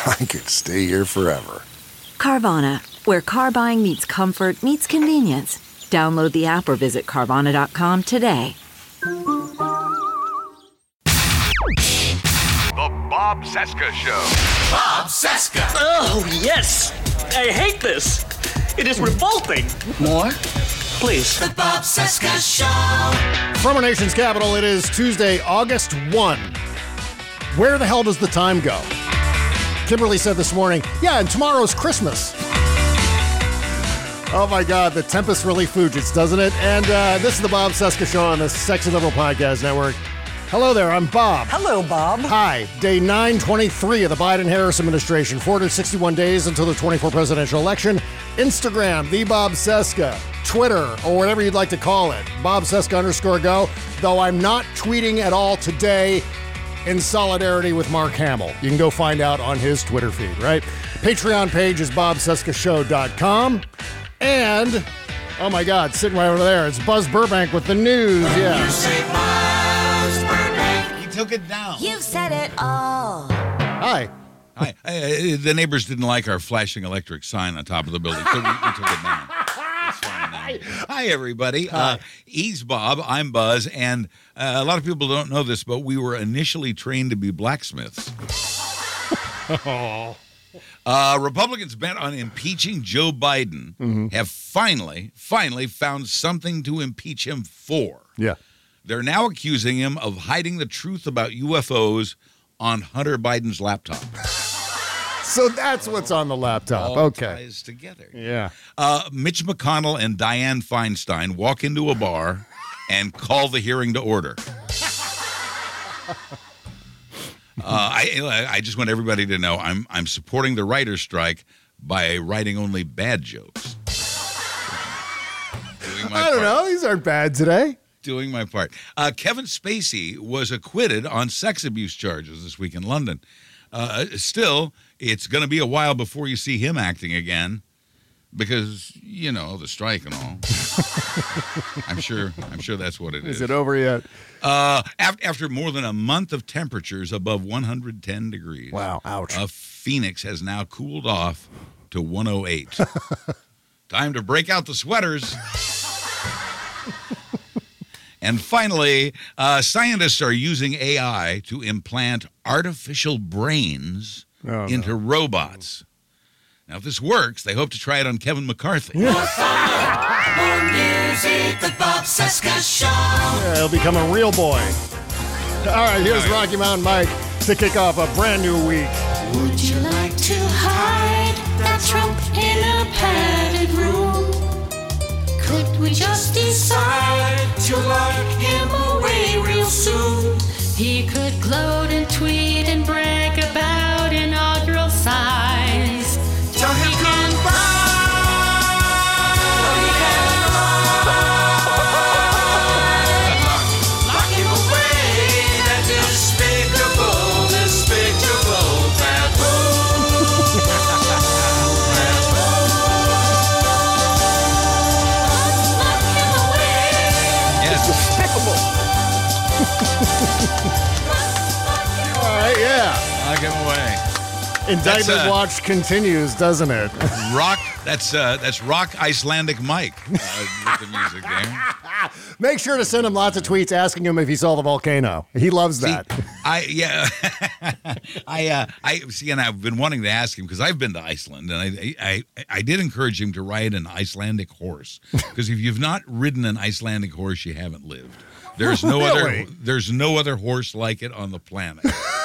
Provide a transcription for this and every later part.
I could stay here forever. Carvana, where car buying meets comfort, meets convenience. Download the app or visit Carvana.com today. The Bob Cesca Show. Bob Cesca. Oh, yes! I hate this! It is revolting! More? Please. The Bob Cesca Show. From our nation's capital, it is Tuesday, August 1. Where the hell does the time go? Kimberly said this morning, yeah, and tomorrow's Christmas. Oh my God, the tempus really fugits, doesn't it? And uh, this is the Bob Cesca Show on the Sexy Liberal Podcast Network. Hello there, I'm Bob. Hello, Bob. Hi, day 923 of the Biden Harris administration, 461 days until the 24 presidential election. Instagram, the Bob Cesca. Twitter, or whatever you'd like to call it, Bob Cesca underscore go. Though I'm not tweeting at all today in solidarity with Mark Hamill. You can go find out on his Twitter feed, right? Patreon page is bobcescashow.com. And, oh my God, sitting right over there, it's Buzz Burbank with the news. Yeah. You say Buzz Burbank. He took it down. You've said it all. Hi. Hi. Uh, the neighbors didn't like our flashing electric sign on top of the building, so we, we took it down. Now. Hi, everybody. Uh, he's Bob. I'm Buzz, and uh, a lot of people don't know this, but we were initially trained to be blacksmiths. Uh, Republicans bent on impeaching Joe Biden have finally, finally found something to impeach him for. Yeah. They're now accusing him of hiding the truth about UFOs on Hunter Biden's laptop. So that's what's on the laptop. All Okay. ties together. Yeah. Uh, Mitch McConnell and Dianne Feinstein walk into a bar and call the hearing to order. Uh, I I just want everybody to know I'm I'm supporting the writers' strike by writing only bad jokes. Doing my I don't part. know. These aren't bad today. Doing my part. Uh, Kevin Spacey was acquitted on sex abuse charges this week in London. Uh, still, it's going to be a while before you see him acting again, because you know the strike and all. I'm sure. I'm sure that's what it is. Is it over yet? Uh, after, after more than a month of temperatures above 110 degrees. Wow. Ouch. Uh, Phoenix has now cooled off to 108. Time to break out the sweaters. and finally, uh, scientists are using AI to implant artificial brains Oh, into robots. Now, if this works, they hope to try it on Kevin McCarthy. More music. The Bob Cesca Show. Yeah, he'll become a real boy. All right, here's Rocky Mountain Mike to kick off a brand new week. Would you like to hide that Trump in a padded room? Could we just decide to lock him away real soon? He could gloat and tweet Indictment uh, watch continues, doesn't it? Rock. That's uh, that's rock Icelandic Mike uh, with the music there. Make sure to send him lots of tweets asking him if he saw the volcano. He loves that. I yeah, I uh, I see, and I've been wanting to ask him because I've been to Iceland, and I, I I did encourage him to ride an Icelandic horse because if you've not ridden an Icelandic horse, you haven't lived. There's no Really? other there's no other horse like it on the planet.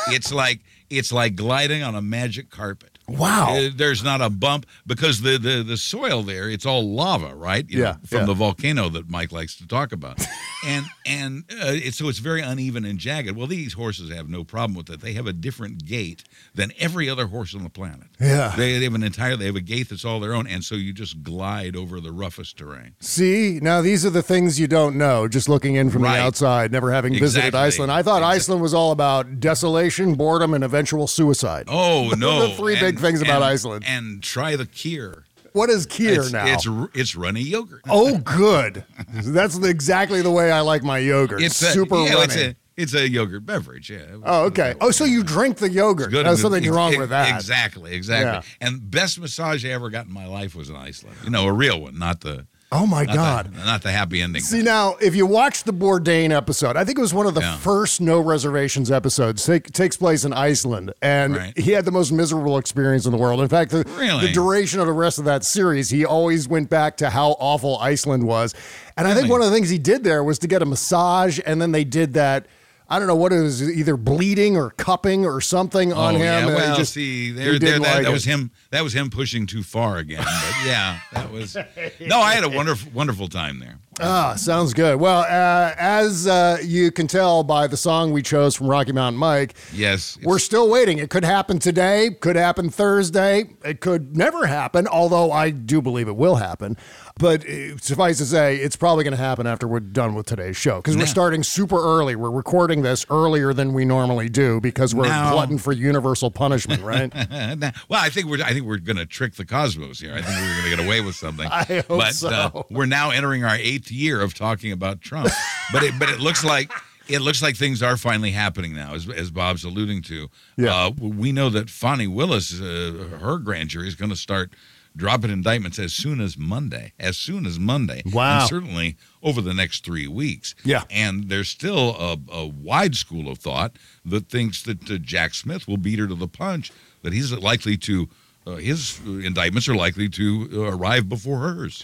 it's like it's like gliding on a magic carpet. Wow. Uh, there's not a bump because the, the the soil there it's all lava, right? You know, Yeah, from yeah. the volcano that Mike likes to talk about, and and uh, it's, so it's very uneven and jagged. Well, these horses have no problem with it. They have a different gait than every other horse on the planet. Yeah. they, they have an entire they have a gait that's all their own, and so you just glide over the roughest terrain. See, now these are the things you don't know just looking in from Right. the outside, never having visited Iceland. I thought Exactly. Iceland was all about desolation, boredom, and eventual suicide. Oh no! the three big things about and- Iceland. And try the skyr. What is skyr it's, now? It's it's runny yogurt. oh, good. That's exactly the way I like my yogurt. It's a, super yeah, runny. It's a, it's a yogurt beverage. Yeah. oh, okay. Oh, so you drink the yogurt. Something Ex- wrong ex- with that. Exactly, exactly. And best massage I ever got in my life was in Iceland. You know, a real one, not the Oh my not God. the, not the happy ending. See now, if you watch the Bourdain episode, I think it was one of the Yeah. first no reservations episodes. Take, takes place in Iceland, and Right. he had the most miserable experience in the world. In fact, the, Really? the duration of the rest of that series, he always went back to how awful Iceland was. And I think one of the things he did there was to get a massage, and then they did that. I don't know what it was, either bleeding or cupping or something oh on him. yeah, and well, just- see, there, there, that, like that was him. That was him pushing too far again. But yeah, that was. No, I had a wonderful, wonderful time there. Ah, sounds good. Well, uh, as uh, you can tell by the song we chose from Rocky Mountain Mike, Yes, we're still waiting. It could happen today, could happen Thursday, it could never happen, although I do believe it will happen. But uh, suffice to say, it's probably going to happen after we're done with today's show because we're starting super early. We're recording this earlier than we normally do because we're Now- glutton for universal punishment, right? Nah, well, I think we're I think we're going to trick the cosmos here. I think we're going to get away with something. I hope but so. uh, we're now entering our eighth year of talking about Trump. but it but it looks like it looks like things are finally happening now, as as Bob's alluding to. Yeah. Uh, we know that Fani Willis, uh, her grand jury is going to start dropping indictments as soon as Monday. As soon as Monday. Wow. And certainly over the next three weeks. Yeah. And there's still a, a wide school of thought that thinks that uh, Jack Smith will beat her to the punch, that he's likely to, uh, his indictments are likely to uh, arrive before hers.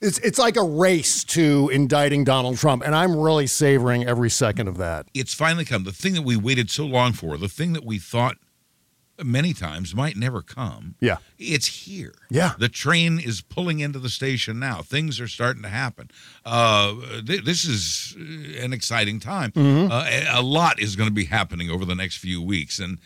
it's it's like a race to indicting Donald Trump, and I'm really savoring every second of that. It's finally come. The thing that we waited so long for, the thing that we thought many times might never come. Yeah. It's here. Yeah. The train is pulling into the station now. Things are starting to happen. Uh, th- this is uh, an exciting time. Mm-hmm. Uh, a- a lot is going to be happening over the next few weeks. And,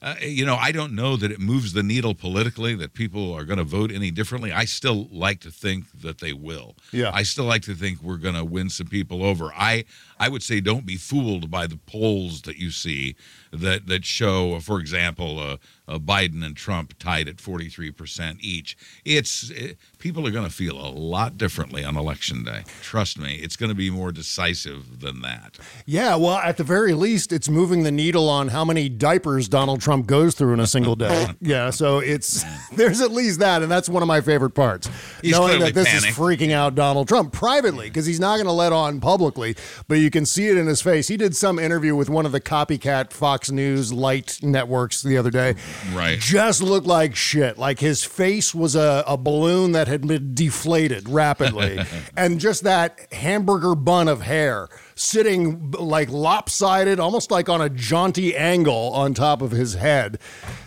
uh, you know, I don't know that it moves the needle politically, that people are going to vote any differently. I still like to think that they will. Yeah. I still like to think we're going to win some people over. I, I would say don't be fooled by the polls that you see that that show, for example, uh, uh, Biden and Trump tied at 43% each. It's it, people are going to feel a lot differently on election day. Trust me, it's going to be more decisive than that. Yeah, well, at the very least, it's moving the needle on how many diapers Donald Trump goes through in a single day. yeah, so it's there's at least that, and that's one of my favorite parts. He's knowing that this panicked. is freaking out Donald Trump privately because he's not going to let on publicly, but you can see it in his face. He did some interview with one of the copycat Fox News light networks the other day. Right. Just looked like shit. Like his face was a, a balloon that had been deflated rapidly. and just that hamburger bun of hair sitting like lopsided, almost like on a jaunty angle on top of his head.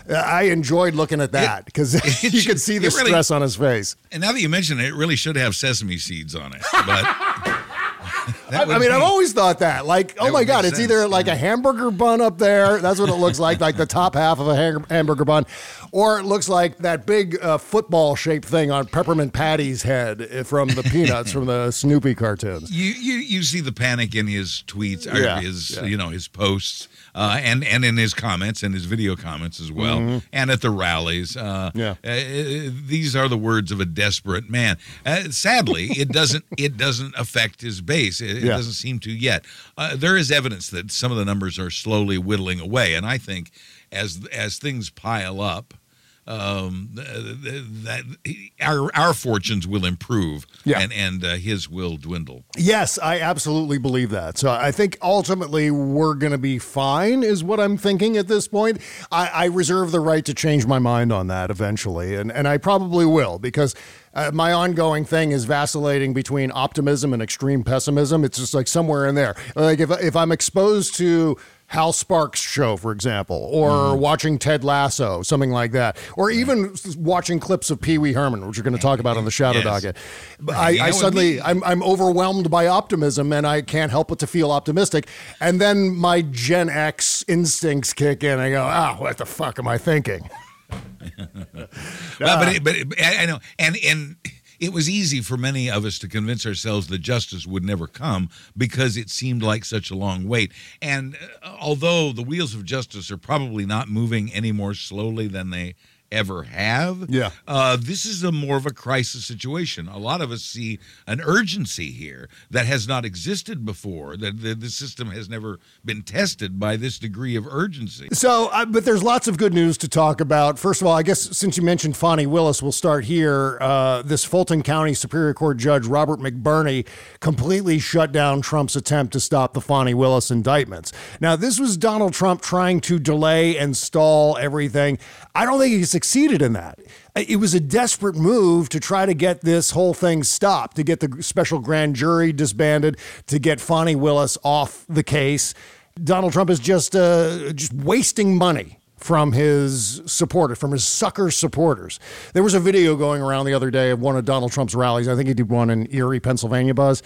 Uh, I enjoyed looking at that because you should- could see the really- stress on his face. And now that you mention it, it really should have sesame seeds on it. But I, I mean, I've always thought that. Like, oh my God, it's either sense, like a hamburger bun up there. That's what it looks like, like the top half of a ham- hamburger bun. Or it looks like that big uh, football shaped thing on Peppermint Patty's head uh, from the Peanuts, from the Snoopy cartoons. you you you see the panic in his tweets Yeah, his yeah. you know his posts uh, and and in his comments and his video comments as well and at the rallies uh, Mm-hmm. Yeah. uh, these are the words of a desperate man uh, sadly it doesn't it doesn't affect his base it, it Yeah. doesn't seem to yet uh, there is evidence that some of the numbers are slowly whittling away and I think as as things pile up um, th- th- that our our fortunes will improve, Yeah. and and uh, his will dwindle. Yes, I absolutely believe that. So I think ultimately we're going to be fine, is what I'm thinking at this point. I, I reserve the right to change my mind on that eventually, and, and I probably will because uh, my ongoing thing is vacillating between optimism and extreme pessimism. It's just like somewhere in there. Like if, if I'm exposed to Hal Sparks show, for example, or watching Ted Lasso, something like that, or even watching clips of Pee Wee Herman, which we're going to talk about on the Shadow Yes. Docket. I, I suddenly, I'm, I'm overwhelmed by optimism and I can't help but to feel optimistic. And then my Gen X instincts kick in. I go, ah, what the fuck am I thinking? Well, but it, but it, I I know, and and it was easy for many of us to convince ourselves that justice would never come because it seemed like such a long wait. And uh, although the wheels of justice are probably not moving any more slowly than they ever have, Yeah. uh, this is a more of a crisis situation. A lot of us see an urgency here that has not existed before. That the, the system has never been tested by this degree of urgency. So, uh, but there's lots of good news to talk about. First of all, I guess since you mentioned Fani Willis, we'll start here. Uh, this Fulton County Superior Court Judge Robert McBurney completely shut down Trump's attempt to stop the Fani Willis indictments. Now, this was Donald Trump trying to delay and stall everything. I don't think he succeeded in that. It was a desperate move to try to get this whole thing stopped, to get the special grand jury disbanded, to get Fani Willis off the case. Donald Trump is just uh, just wasting money from his supporters, from his sucker supporters. There was a video going around the other day of one of Donald Trump's rallies. I think he did one in Erie, Pennsylvania, Buzz.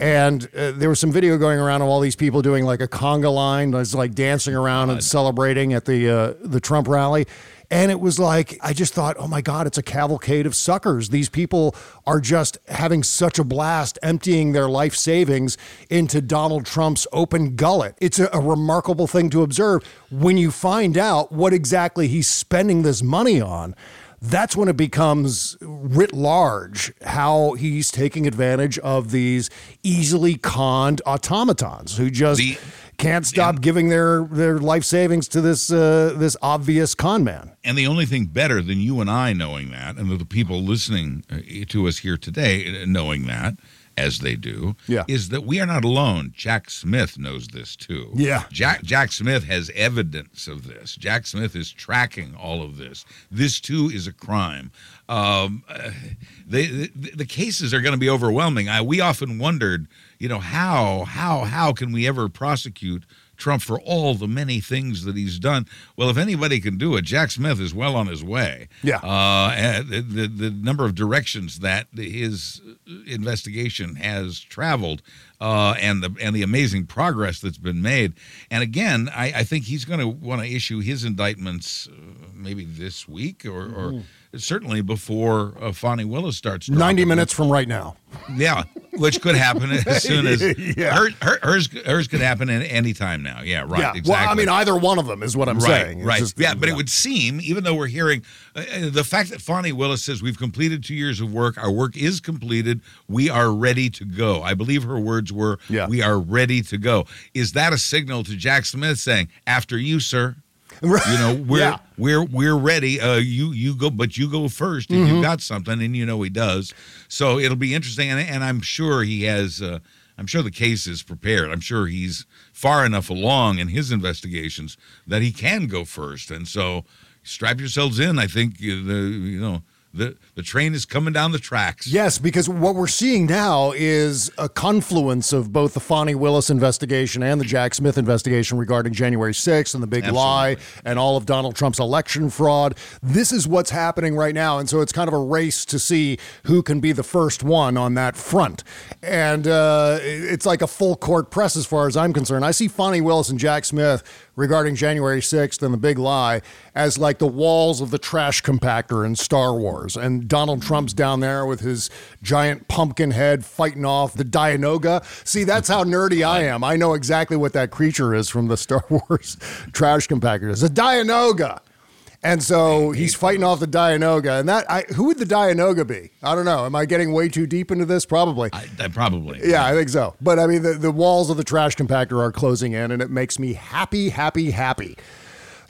And uh, there was some video going around of all these people doing like a conga line, that's like dancing around and celebrating at the uh, the Trump rally. And it was like, I just thought, oh my God, it's a cavalcade of suckers. These people are just having such a blast emptying their life savings into Donald Trump's open gullet. It's a, a remarkable thing to observe when you find out what exactly he's spending this money on. That's when it becomes writ large how he's taking advantage of these easily conned automatons who just The- can't stop giving their, their life savings to this uh, this obvious con man. And the only thing better than you and I knowing that, and the people listening uh, to us here today uh, knowing that, as they do, Yeah. is that we are not alone. Jack Smith knows this too. Yeah. Jack Jack Smith has evidence of this. Jack Smith is tracking all of this. This too is a crime. Um, uh, they, the, the cases are going to be overwhelming. I, we often wondered, you know, how how how can we ever prosecute Trump for all the many things that he's done? Well, if anybody can do it, Jack Smith is well on his way. Yeah. Uh, and the, the the number of directions that his investigation has traveled, uh, and the and the amazing progress that's been made. And again, I, I think he's going to want to issue his indictments uh, maybe this week or, or certainly before uh, Fani Willis starts. 90 minutes from right now. Yeah, which could happen as soon as Yeah. her, her, hers hers could happen at any time now. Yeah, right. yeah. Exactly. Well, I mean, either one of them is what I'm right, saying. It's right. just- yeah, but it would seem, even though we're hearing uh, uh, the fact that Fani Willis says we've completed two years of work, our work is completed, we are ready to go. I believe her words were, Yeah. "We are ready to go." Is that a signal to Jack Smith saying, "After you, sir"? You know, we're Yeah. we're we're ready. Uh, you you go, but you go first and Mm-hmm. you've got something, and you know he does. So it'll be interesting, and, and I'm sure he has. Uh, I'm sure the case is prepared. I'm sure he's far enough along in his investigations that he can go first. And so, strap yourselves in. I think uh, the you know the the train is coming down the tracks. Yes, because what we're seeing now is a confluence of both the Fani Willis investigation and the Jack Smith investigation regarding January 6th and the big lie and all of Donald Trump's election fraud. This is what's happening right now. And so it's kind of a race to see who can be the first one on that front. And uh, it's like a full court press as far as I'm concerned. I see Fani Willis and Jack Smith regarding January 6th and the big lie as like the walls of the trash compactor in Star Wars. And Donald Trump's down there with his giant pumpkin head fighting off the Dianoga. See, that's how nerdy I am. I know exactly what that creature is from the Star Wars trash compactor. It's a Dianoga. And so he's fighting off the Dianoga. And that, I, who would the Dianoga be? I don't know. Am I getting way too deep into this? Probably. I, I probably. Yeah, I think so. But I mean, the, the walls of the trash compactor are closing in, and it makes me happy, happy, happy.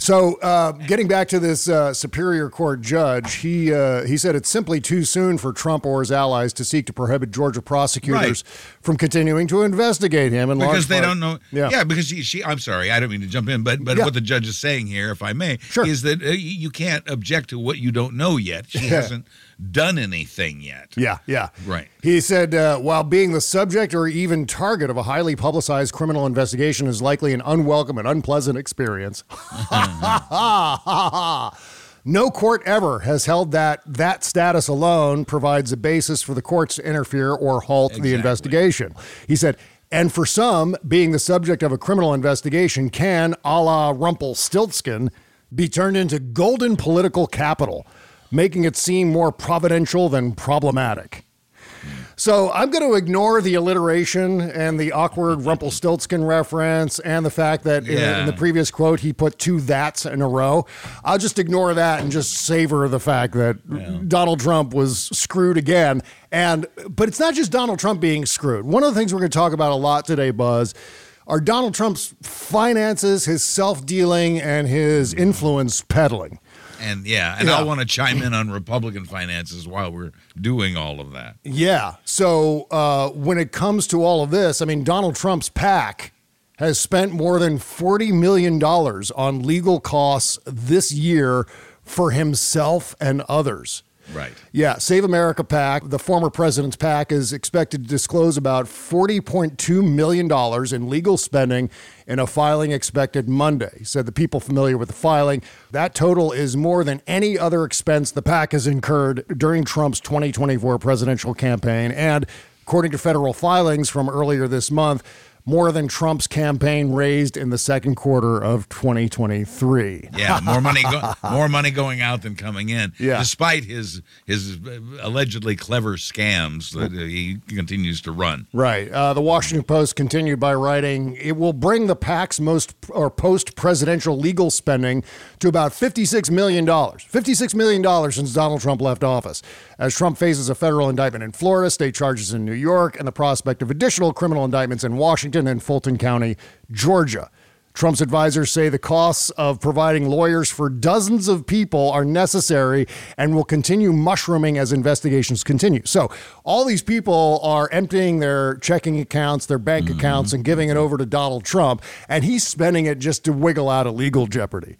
So, uh, getting back to this uh, Superior Court judge, he uh, he said it's simply too soon for Trump or his allies to seek to prohibit Georgia prosecutors from continuing to investigate him. In because they part- don't know. Yeah. Yeah, because she, she. I'm sorry, I don't mean to jump in, but but Yeah. what the judge is saying here, if I may, Sure. is that uh, you- you can't object to what you don't know yet. She Yeah. hasn't done anything yet. Yeah, yeah. Right. He said, uh, while being the subject or even target of a highly publicized criminal investigation is likely an unwelcome and unpleasant experience. no court ever has held that that status alone provides a basis for the courts to interfere or halt the investigation. He said, and for some, being the subject of a criminal investigation can, a la Rumpelstiltskin, be turned into golden political capital, making it seem more providential than problematic. So I'm going to ignore the alliteration and the awkward Rumpelstiltskin reference and the fact that in, Yeah. in the previous quote he put two that's in a row. I'll just ignore that and just savor the fact that Donald Trump was screwed again. And but it's not just Donald Trump being screwed. One of the things we're going to talk about a lot today, Buzz, are Donald Trump's finances, his self-dealing, and his mm. influence peddling. And yeah, and Yeah. I want to chime in on Republican finances while we're doing all of that. Yeah. So uh, when it comes to all of this, I mean, Donald Trump's PAC has spent more than $40 million on legal costs this year for himself and others. Right. Yeah, Save America PAC, the former president's PAC, is expected to disclose about $40.2 million in legal spending in a filing expected Monday. Said the people familiar with the filing. That total is more than any other expense the PAC has incurred during Trump's 2024 presidential campaign. And according to federal filings from earlier this month, more than Trump's campaign raised in the second quarter of 2023. Yeah, more money, go- more money going out than coming in. Yeah. despite his his allegedly clever scams that he continues to run. Right. Uh, the Washington Post continued by writing, "It will bring the PAC's most or post-presidential legal spending to about fifty-six million dollars. Fifty-six million dollars since Donald Trump left office, as Trump faces a federal indictment in Florida, state charges in New York, and the prospect of additional criminal indictments in Washington and Fulton County, Georgia." Trump's advisors say the costs of providing lawyers for dozens of people are necessary and will continue mushrooming as investigations continue. So, all these people are emptying their checking accounts, their bank mm-hmm. accounts, and giving it over to Donald Trump, and he's spending it just to wiggle out of legal jeopardy.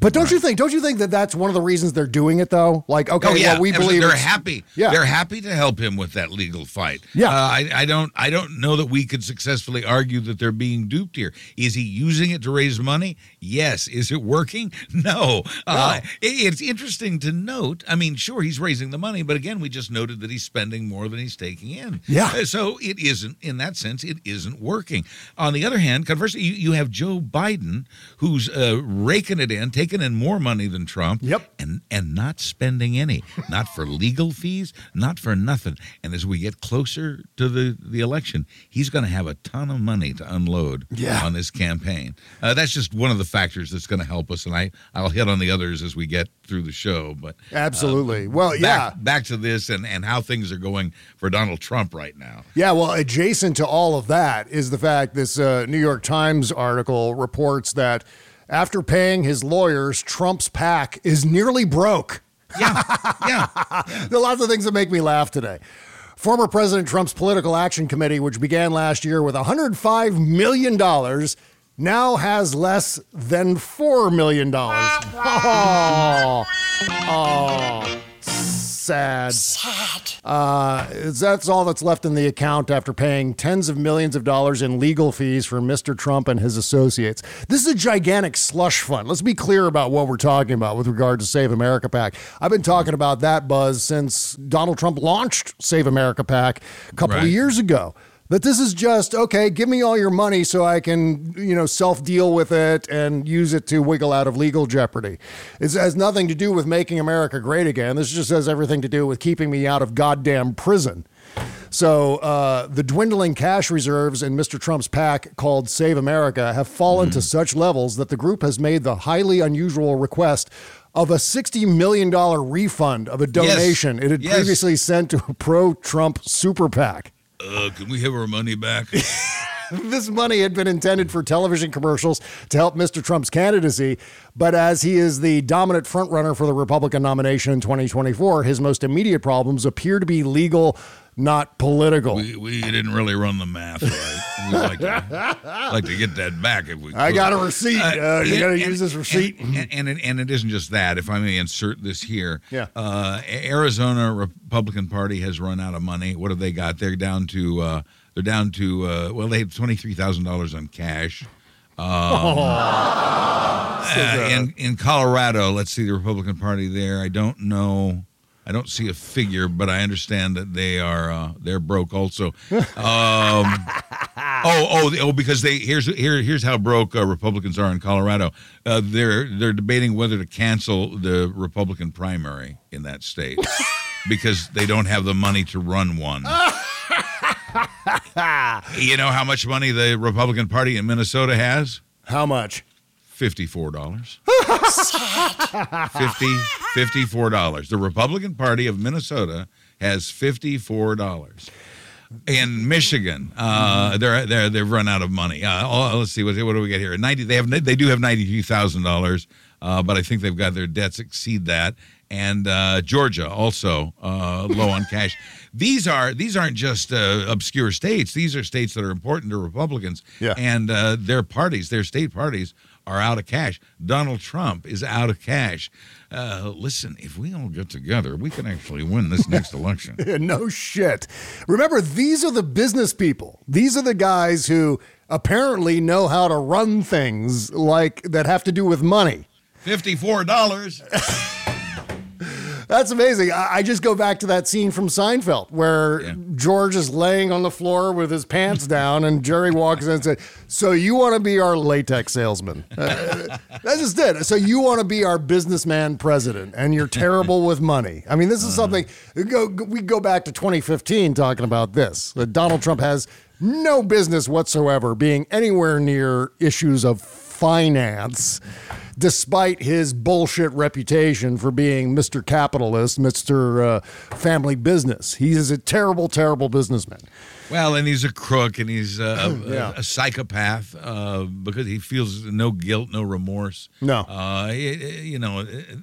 But don't you think? Don't you think that that's one of the reasons they're doing it, though? Like, okay, oh yeah, well, we Absolutely. believe they're happy. Yeah, they're happy to help him with that legal fight. Yeah. uh, I, I don't. I don't know that we could successfully argue that they're being duped here. Is he using it to raise money? Yes. Is it working? No. Uh, it- it's interesting to note. I mean, sure, he's raising the money, but again, we just noted that he's spending more than he's taking in. Yeah. Uh, So it isn't, in that sense, it isn't working. On the other hand, conversely, you, you have Joe Biden, who's uh, raking it in, taking in more money than Trump. Yep. And and not spending any, not for legal fees, not for nothing. And as we get closer to the the election, he's going to have a ton of money to unload Yeah. on his campaign. Uh, that's just one of the factors that's going to help us. And I I'll hit on the others as we get through the show. But absolutely. well, back, yeah, back to this and and how things are going for Donald Trump right now. Yeah, well, adjacent to all of that is the fact this uh, New York Times article reports that after paying his lawyers, Trump's PAC is nearly broke. Yeah, yeah. There are lots of things that make me laugh today. Former President Trump's Political Action Committee, which began last year with $105 million, now has less than $4 million. Oh, oh, sad. Sad. Uh, that's all that's left in the account after paying tens of millions of dollars in legal fees for Mr. Trump and his associates. This is a gigantic slush fund. Let's be clear about what we're talking about with regard to Save America PAC. I've been talking about that buzz since Donald Trump launched Save America PAC a couple of years ago. That this is just okay. Give me all your money so I can, you know, self deal with it and use it to wiggle out of legal jeopardy. It has nothing to do with making America great again. This just has everything to do with keeping me out of goddamn prison. So uh, the dwindling cash reserves in Mr. Trump's PAC called Save America have fallen to such levels that the group has made the highly unusual request of a $60 million refund of a donation it had Yes. previously sent to a pro Trump super PAC. Uh, can we have our money back? this money had been intended for television commercials to help Mr. Trump's candidacy, but as he is the dominant frontrunner for the Republican nomination in 2024, his most immediate problems appear to be legal, not political. We, we didn't really run the math right. We'd like to, like to get that back if we could. I got a receipt. Uh, you got to use this receipt. And, and, it, and it isn't just that. If I may insert this here, Yeah. Uh, Arizona Republican Party has run out of money. What have they got? They're down to uh, they're down to uh, well, they have twenty three thousand dollars on cash. Um, uh, in in Colorado, let's see the Republican Party there. I don't know. I don't see a figure, but I understand that they are uh, they're broke also. Um, oh, oh, oh, because they here's here here's how broke uh, Republicans are in Colorado. Uh, they're they're debating whether to cancel the Republican primary in that state because they don't have the money to run one. you know how much money the Republican Party in Minnesota has? How much? Fifty-four dollars. 50 54 dollars. The Republican Party of Minnesota has fifty-four dollars. In Michigan, uh, they're they've run out of money. Uh, oh, let's see what what do we get here? Ninety. They have they do have ninety-two thousand dollars, uh, but I think they've got their debts exceed that. And uh, Georgia also uh, low on cash. These are these aren't just uh, obscure states. These are states that are important to Republicans. Yeah. And uh, their parties, their state parties, are out of cash. Donald Trump is out of cash. Uh, listen, if we all get together, we can actually win this next election. no shit. Remember, these are the business people. These are the guys who apparently know how to run things like that have to do with money. Fifty-four dollars. That's amazing. I, I just go back to that scene from Seinfeld where Yeah. George is laying on the floor with his pants down, and Jerry walks in and says, "So you want to be our latex salesman?" Uh, that's just it. So you want to be our businessman president, and you're terrible with money. I mean, this is something. Go, we go back to 2015 talking about this. That Donald Trump has no business whatsoever being anywhere near issues of finance, despite his bullshit reputation for being Mr. Capitalist, Mr. Uh, family Business. He is a terrible, terrible businessman. Well, and he's a crook, and he's uh, a, Yeah. a, psychopath uh, because he feels no guilt, no remorse. No. uh, it- it- you know, it-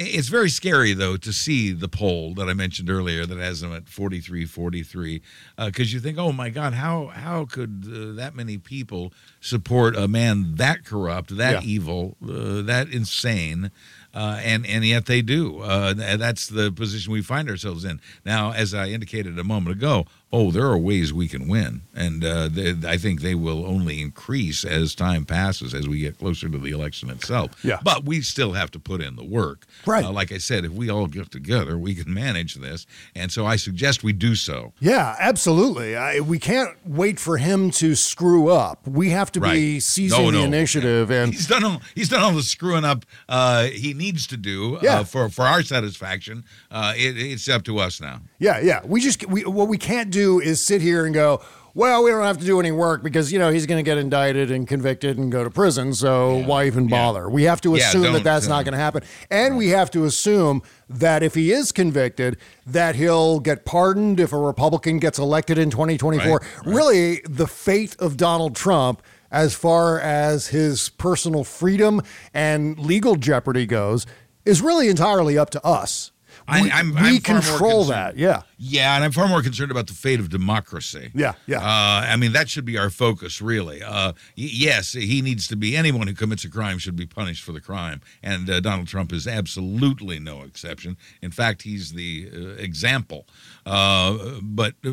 it's very scary though to see the poll that I mentioned earlier that has him at 43, 43, because you think, oh my God, how how could uh, that many people support a man that corrupt, that Yeah. evil, uh, that insane? Uh, and and yet they do. Uh, that's the position we find ourselves in now. As I indicated a moment ago, oh, there are ways we can win, and uh, they, I think they will only increase as time passes, as we get closer to the election itself. Yeah. But we still have to put in the work. Right. Uh, like I said, if we all get together, we can manage this, and so I suggest we do so. Yeah, absolutely. I, we can't wait for him to screw up. We have to be Right. seizing No, the no. initiative and He's done all he's done all the screwing up uh, he needs to do Yeah. uh, for for our satisfaction. Uh, it, it's up to us now. Yeah, yeah. We just we what we can't do is sit here and go, well, we don't have to do any work because you know he's going to get indicted and convicted and go to prison. So why even bother? We have to Yeah, assume that that's uh, not going to happen, and we have to assume that if he is convicted, that he'll get pardoned if a Republican gets elected in 2024. Right, right. Really, the fate of Donald Trump. As far as his personal freedom and legal jeopardy goes, is really entirely up to us. I- we I'm- we I'm control that. Yeah. Yeah, and I'm far more concerned about the fate of democracy. Yeah, yeah. Uh, I mean, that should be our focus, really. Uh, y- yes, he needs to be. Anyone who commits a crime should be punished for the crime, and uh, Donald Trump is absolutely no exception. In fact, he's the uh, example. Uh, but uh,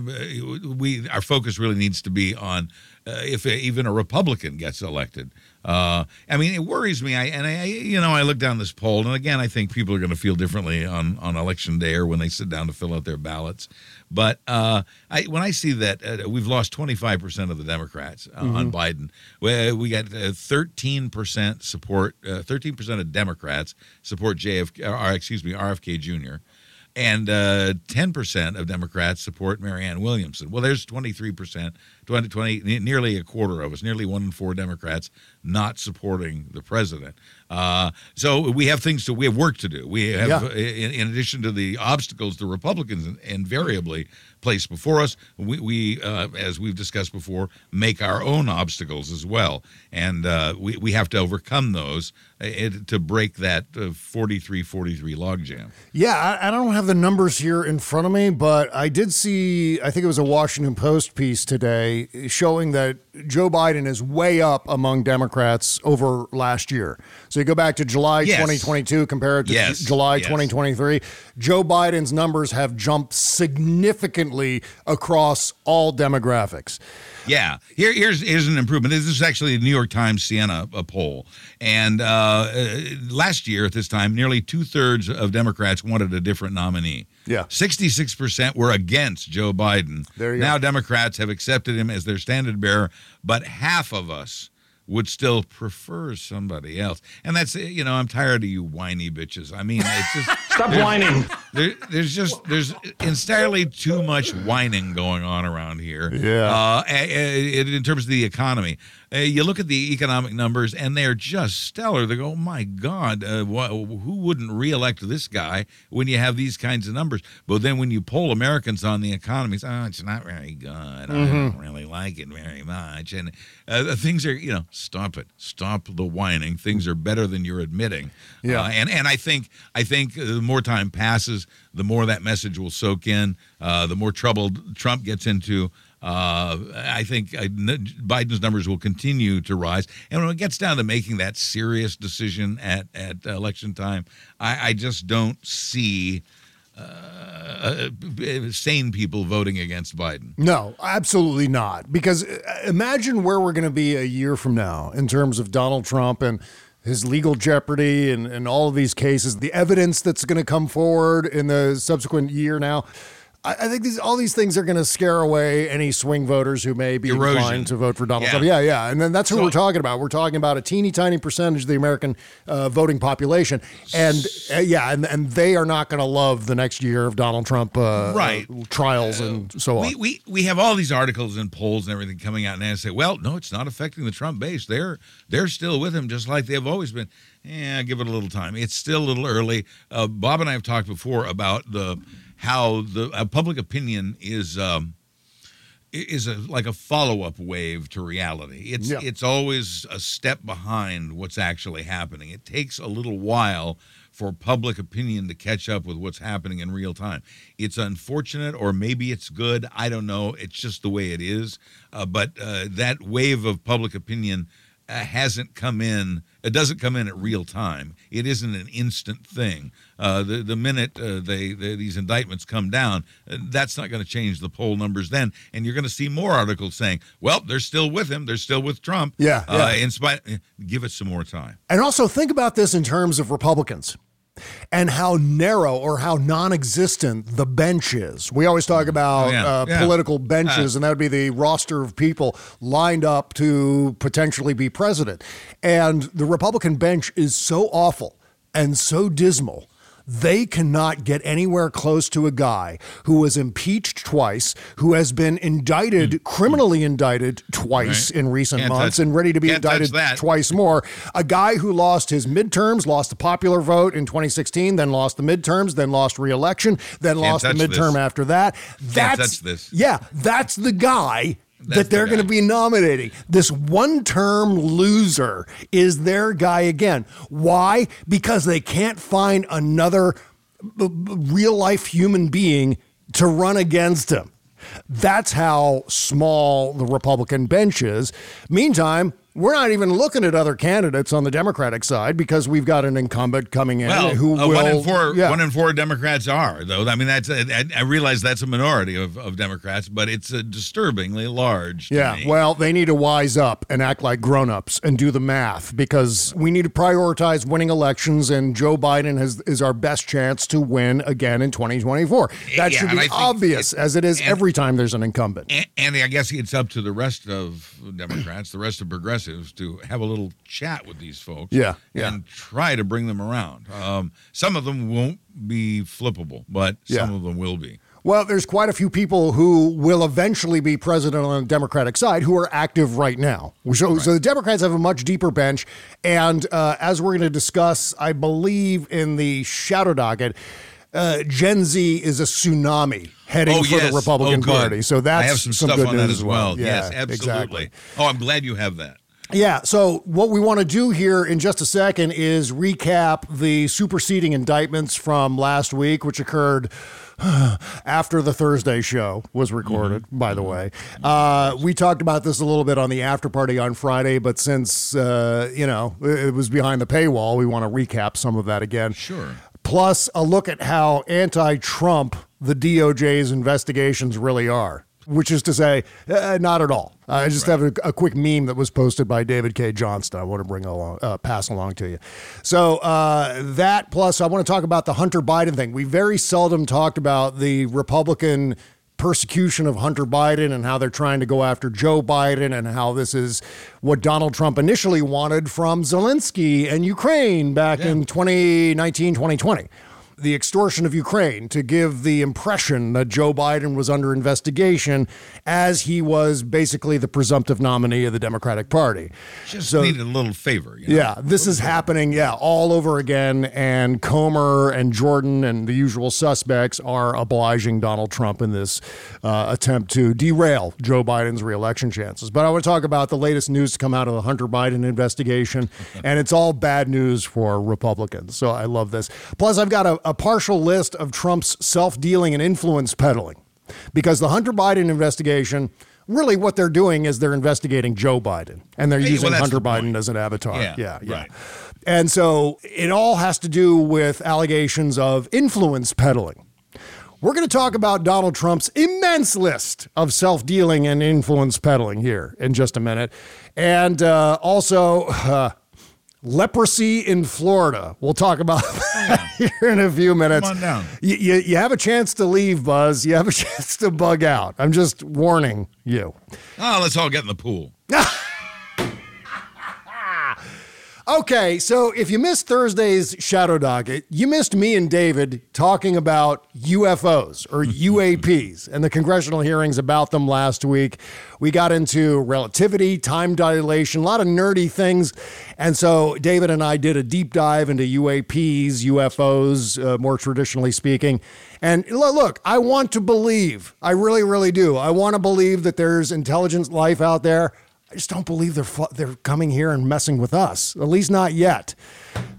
we, our focus really needs to be on if even a Republican gets elected. Uh, I mean, it worries me. I and I, you know, I look down this poll, and again, I think people are going to feel differently on on election day or when they sit down to fill out their ballots. But uh, I, when I see that uh, we've lost 25 percent of the Democrats uh, on Biden, we, we got uh, 13 percent support. uh, 13 percent of Democrats support JFK, or excuse me, RFK Jr and uh, 10% of Democrats support Marianne Williamson. Well, there's 23% 20, 20 nearly a quarter of us, nearly one in four Democrats not supporting the president. Uh, so we have things to, we have work to do. We have, Yeah. uh, in, in addition to the obstacles the Republicans invariably place before us, we, we uh, as we've discussed before, make our own obstacles as well. And uh, we, we have to overcome those it- to break that uh, 43 43 logjam. Yeah, I, I don't have the numbers here in front of me, but I did see, I think it was a Washington Post piece today showing that Joe Biden is way up among Democrats over last year. So you go back to July Yes. 2022, compare it to Yes, July yes. 2023. Joe Biden's numbers have jumped significantly across all demographics. Yeah, here, here's here's an improvement. This is actually a New York Times Siena a poll, and uh, uh, last year at this time, nearly two thirds of Democrats wanted a different nominee. Yeah. sixty-six percent were against Joe Biden. There you now go. Democrats have accepted him as their standard bearer, but half of us would still prefer somebody else. And that's you know I'm tired of you whiny bitches. I mean, it's just Stop there's- whining. There, there's just there's entirely too much whining going on around here. Yeah. Uh, in terms of the economy, uh, you look at the economic numbers, and they're just stellar. They go, oh my God, uh, wha who wouldn't reelect this guy when you have these kinds of numbers? But then when you poll Americans on the economy, it's, oh, it's not very good. I don't really like it very much. And uh, things are, you know, stop it, stop the whining. Things are better than you're admitting. Yeah. Uh, and and I think I think uh, the more time passes, the more that message will soak in. Uh, the more trouble Trump gets into. Uh, I think uh, Biden's numbers will continue to rise, and when it gets down to making that serious decision at at election time, I, I just don't see uh, uh, sane people voting against Biden. No, absolutely not. Because uh, imagine where we're going to be a year from now in terms of Donald Trump and his legal jeopardy and, and all of these cases, the evidence that's going to come forward in the subsequent year now. I, I think these all these things are going to scare away any swing voters who may be Erosion. inclined to vote for Donald Yeah. Trump. Yeah, yeah. And then that's who So- we're talking about. We're talking about a teeny tiny percentage of the American uh, voting population. And uh, yeah, and, and they are not going to love the next year of Donald Trump uh, Right. uh, trials and so on. We, we we have all these articles and polls and everything coming out now and say, well, no, it's not affecting the Trump base. They're they're still with him just like they've always been. Yeah, give it a little time. It's still a little early. Uh, Bob and I have talked before about the how the uh, public opinion is. Um, is a like a follow-up wave to reality. It's Yeah. it's always a step behind what's actually happening. It takes a little while for public opinion to catch up with what's happening in real time. It's unfortunate, or maybe it's good. I don't know. It's just the way it is. Uh, but uh, that wave of public opinion uh, hasn't come in. It doesn't come in at real time. It isn't an instant thing. Uh, the the minute uh, they, they these indictments come down, uh, that's not going to change the poll numbers then. And you're going to see more articles saying, "Well, they're still with him. They're still with Trump." Yeah, Uh, yeah. in spite, give it some more time. And also think about this in terms of Republicans and how narrow or how non-existent the bench is. We always talk about Oh, yeah, uh, yeah. political benches, Uh. and that would be the roster of people lined up to potentially be president. And the Republican bench is so awful and so dismal. They cannot get anywhere close to a guy who was impeached twice, who has been indicted, mm. criminally indicted twice Right. in recent Can't months, touch- and ready to be can't indicted twice more. A guy who lost his midterms, lost the popular vote in 2016, then lost the midterms, then lost re-election, then lost the midterm this. after that. That's this. Yeah, that's the guy. That's that they're the going to be nominating. This one term loser is their guy again. Why? Because they can't find another real life human being to run against him. That's how small the Republican bench is. Meantime, we're not even looking at other candidates on the Democratic side because we've got an incumbent coming in Well, who uh, will. one in four, yeah. one in four Democrats are though. I mean, that's I, I realize that's a minority of, of Democrats, but it's a disturbingly large. Yeah, me. well, they need to wise up and act like grown-ups and do the math because we need to prioritize winning elections and Joe Biden has is our best chance to win again in 2024. That Yeah, should be obvious it- as it is and- every time there's an incumbent. And, and I guess it's up to the rest of Democrats, the rest of progressives, to have a little chat with these folks. Yeah, yeah. And try to bring them around. Um, some of them won't be flippable, but some Yeah. of them will be. Well, there's quite a few people who will eventually be president on the Democratic side who are active right now. So, so the Democrats have a much deeper bench. And uh, as we're going to discuss, I believe in the shadow docket, uh, Gen Z is a tsunami heading Oh, for yes. the Republican Oh. Party. So that's I have some, stuff good on that news as well. Yeah, yes, absolutely. exactly. Oh, I'm glad you have that. Yeah. So, what we want to do here in just a second is recap the superseding indictments from last week, which occurred after the Thursday show was recorded, by the way. Uh, we talked about this a little bit on the after party on Friday, but since, uh, you know, it was behind the paywall, we want to recap some of that again. Sure. Plus, a look at how anti Trump the DOJ's investigations really are. Which is to say, uh, not at all. I just have a, a quick meme that was posted by David Cay Johnston. I want to bring along, uh, pass along to you. So uh, that plus, I want to talk about the Hunter Biden thing. We very seldom talked about the Republican persecution of Hunter Biden and how they're trying to go after Joe Biden and how this is what Donald Trump initially wanted from Zelensky and Ukraine back in 2019, 2020 the extortion of Ukraine to give the impression that Joe Biden was under investigation as he was basically the presumptive nominee of the Democratic Party. Just So- needed a little favor. You know? Yeah, this is happening, yeah, all over again. And Comer and Jordan and the usual suspects are obliging Donald Trump in this uh, attempt to derail Joe Biden's reelection chances. But I want to talk about the latest news to come out of the Hunter Biden investigation. and it's all bad news for Republicans. So I love this. Plus, I've got a, a partial list of Trump's self dealing and influence peddling because the Hunter Biden investigation. Really, what they're doing is they're investigating Joe Biden, and they're Hey, using that's Hunter the Biden as an avatar. Yeah, yeah, yeah. right. And so it all has to do with allegations of influence peddling. We're going to talk about Donald Trump's immense list of self dealing and influence peddling here in just a minute. And uh, also, uh, leprosy in Florida. We'll talk about that hmm. here in a few minutes. on down. You, you, you have a chance to leave, Buzz. You have a chance to bug out. I'm just warning you. Oh, let's all get in the pool. Okay, so if you missed Thursday's Shadow Docket, you missed me and David talking about UFOs or UAPs and the congressional hearings about them last week. We got into relativity, time dilation, a lot of nerdy things. And so David and I did a deep dive into UAPs, UFOs, uh, more traditionally speaking. And look, I want to believe, I really, really do. I want to believe that there's intelligent life out there. I just don't believe they're they're coming here and messing with us. At least not yet.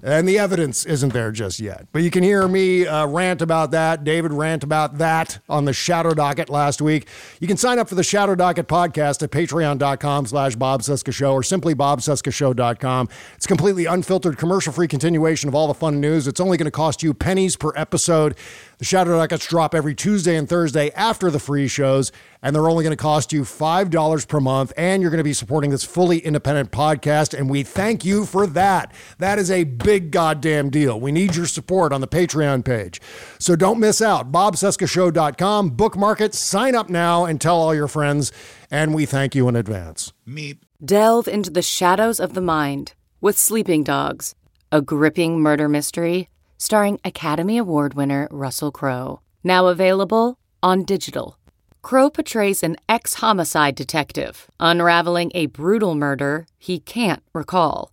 And the evidence isn't there just yet. But you can hear me uh, rant about that. David rant about that on the Shadow Docket last week. You can sign up for the Shadow Docket podcast at patreon.com slash Bob Show or simply bobcescashow.com. It's completely unfiltered, commercial-free continuation of all the fun news. It's only going to cost you pennies per episode. The Shadow Dockets drop every Tuesday and Thursday after the free shows, and they're only going to cost you $5 per month, and you're going to be supporting this fully independent podcast, and we thank you for that. That is a big goddamn deal. We need your support on the Patreon page. So don't miss out. BobCescashow.com, bookmark it, sign up now, and tell all your friends, and we thank you in advance. Meep. Delve into the shadows of the mind with Sleeping Dogs, a gripping murder mystery starring Academy Award winner Russell Crowe. Now available on digital. Crowe portrays an ex homicide detective unraveling a brutal murder he can't recall.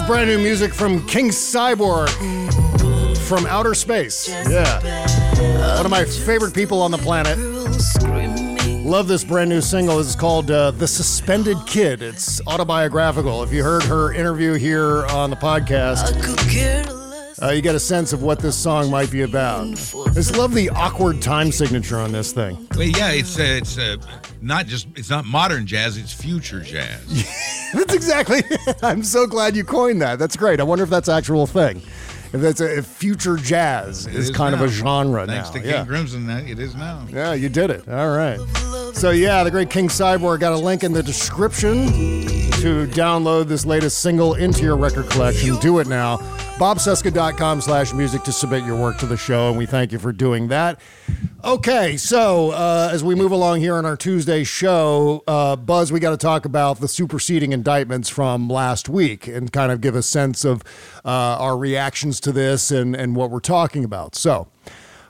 Is brand new music from King Cyborg from outer space. Yeah. One of my favorite people on the planet. Love this brand new single. Is called uh, The Suspended Kid. It's autobiographical. If you heard her interview here on the podcast, uh, you get a sense of what this song might be about. I just love the awkward time signature on this thing. Well, yeah, it's uh, it's uh, not just it's not modern jazz; it's future jazz. That's exactly. I'm so glad you coined that. That's great. I wonder if that's an actual thing. If that's a if future jazz It is, kind now. of a genre Thanks now. to King yeah. Crimson, that it is now. Yeah, you did it. All right. So yeah, the great King Cyborg got a link in the description to download this latest single into your record collection. Do it now. BobCesca.com slash music to submit your work to the show, and we thank you for doing that. Okay, so uh, as we move along here on our Tuesday show, uh, Buzz, we got to talk about the superseding indictments from last week and kind of give a sense of uh, our reactions to this and, and what we're talking about. So,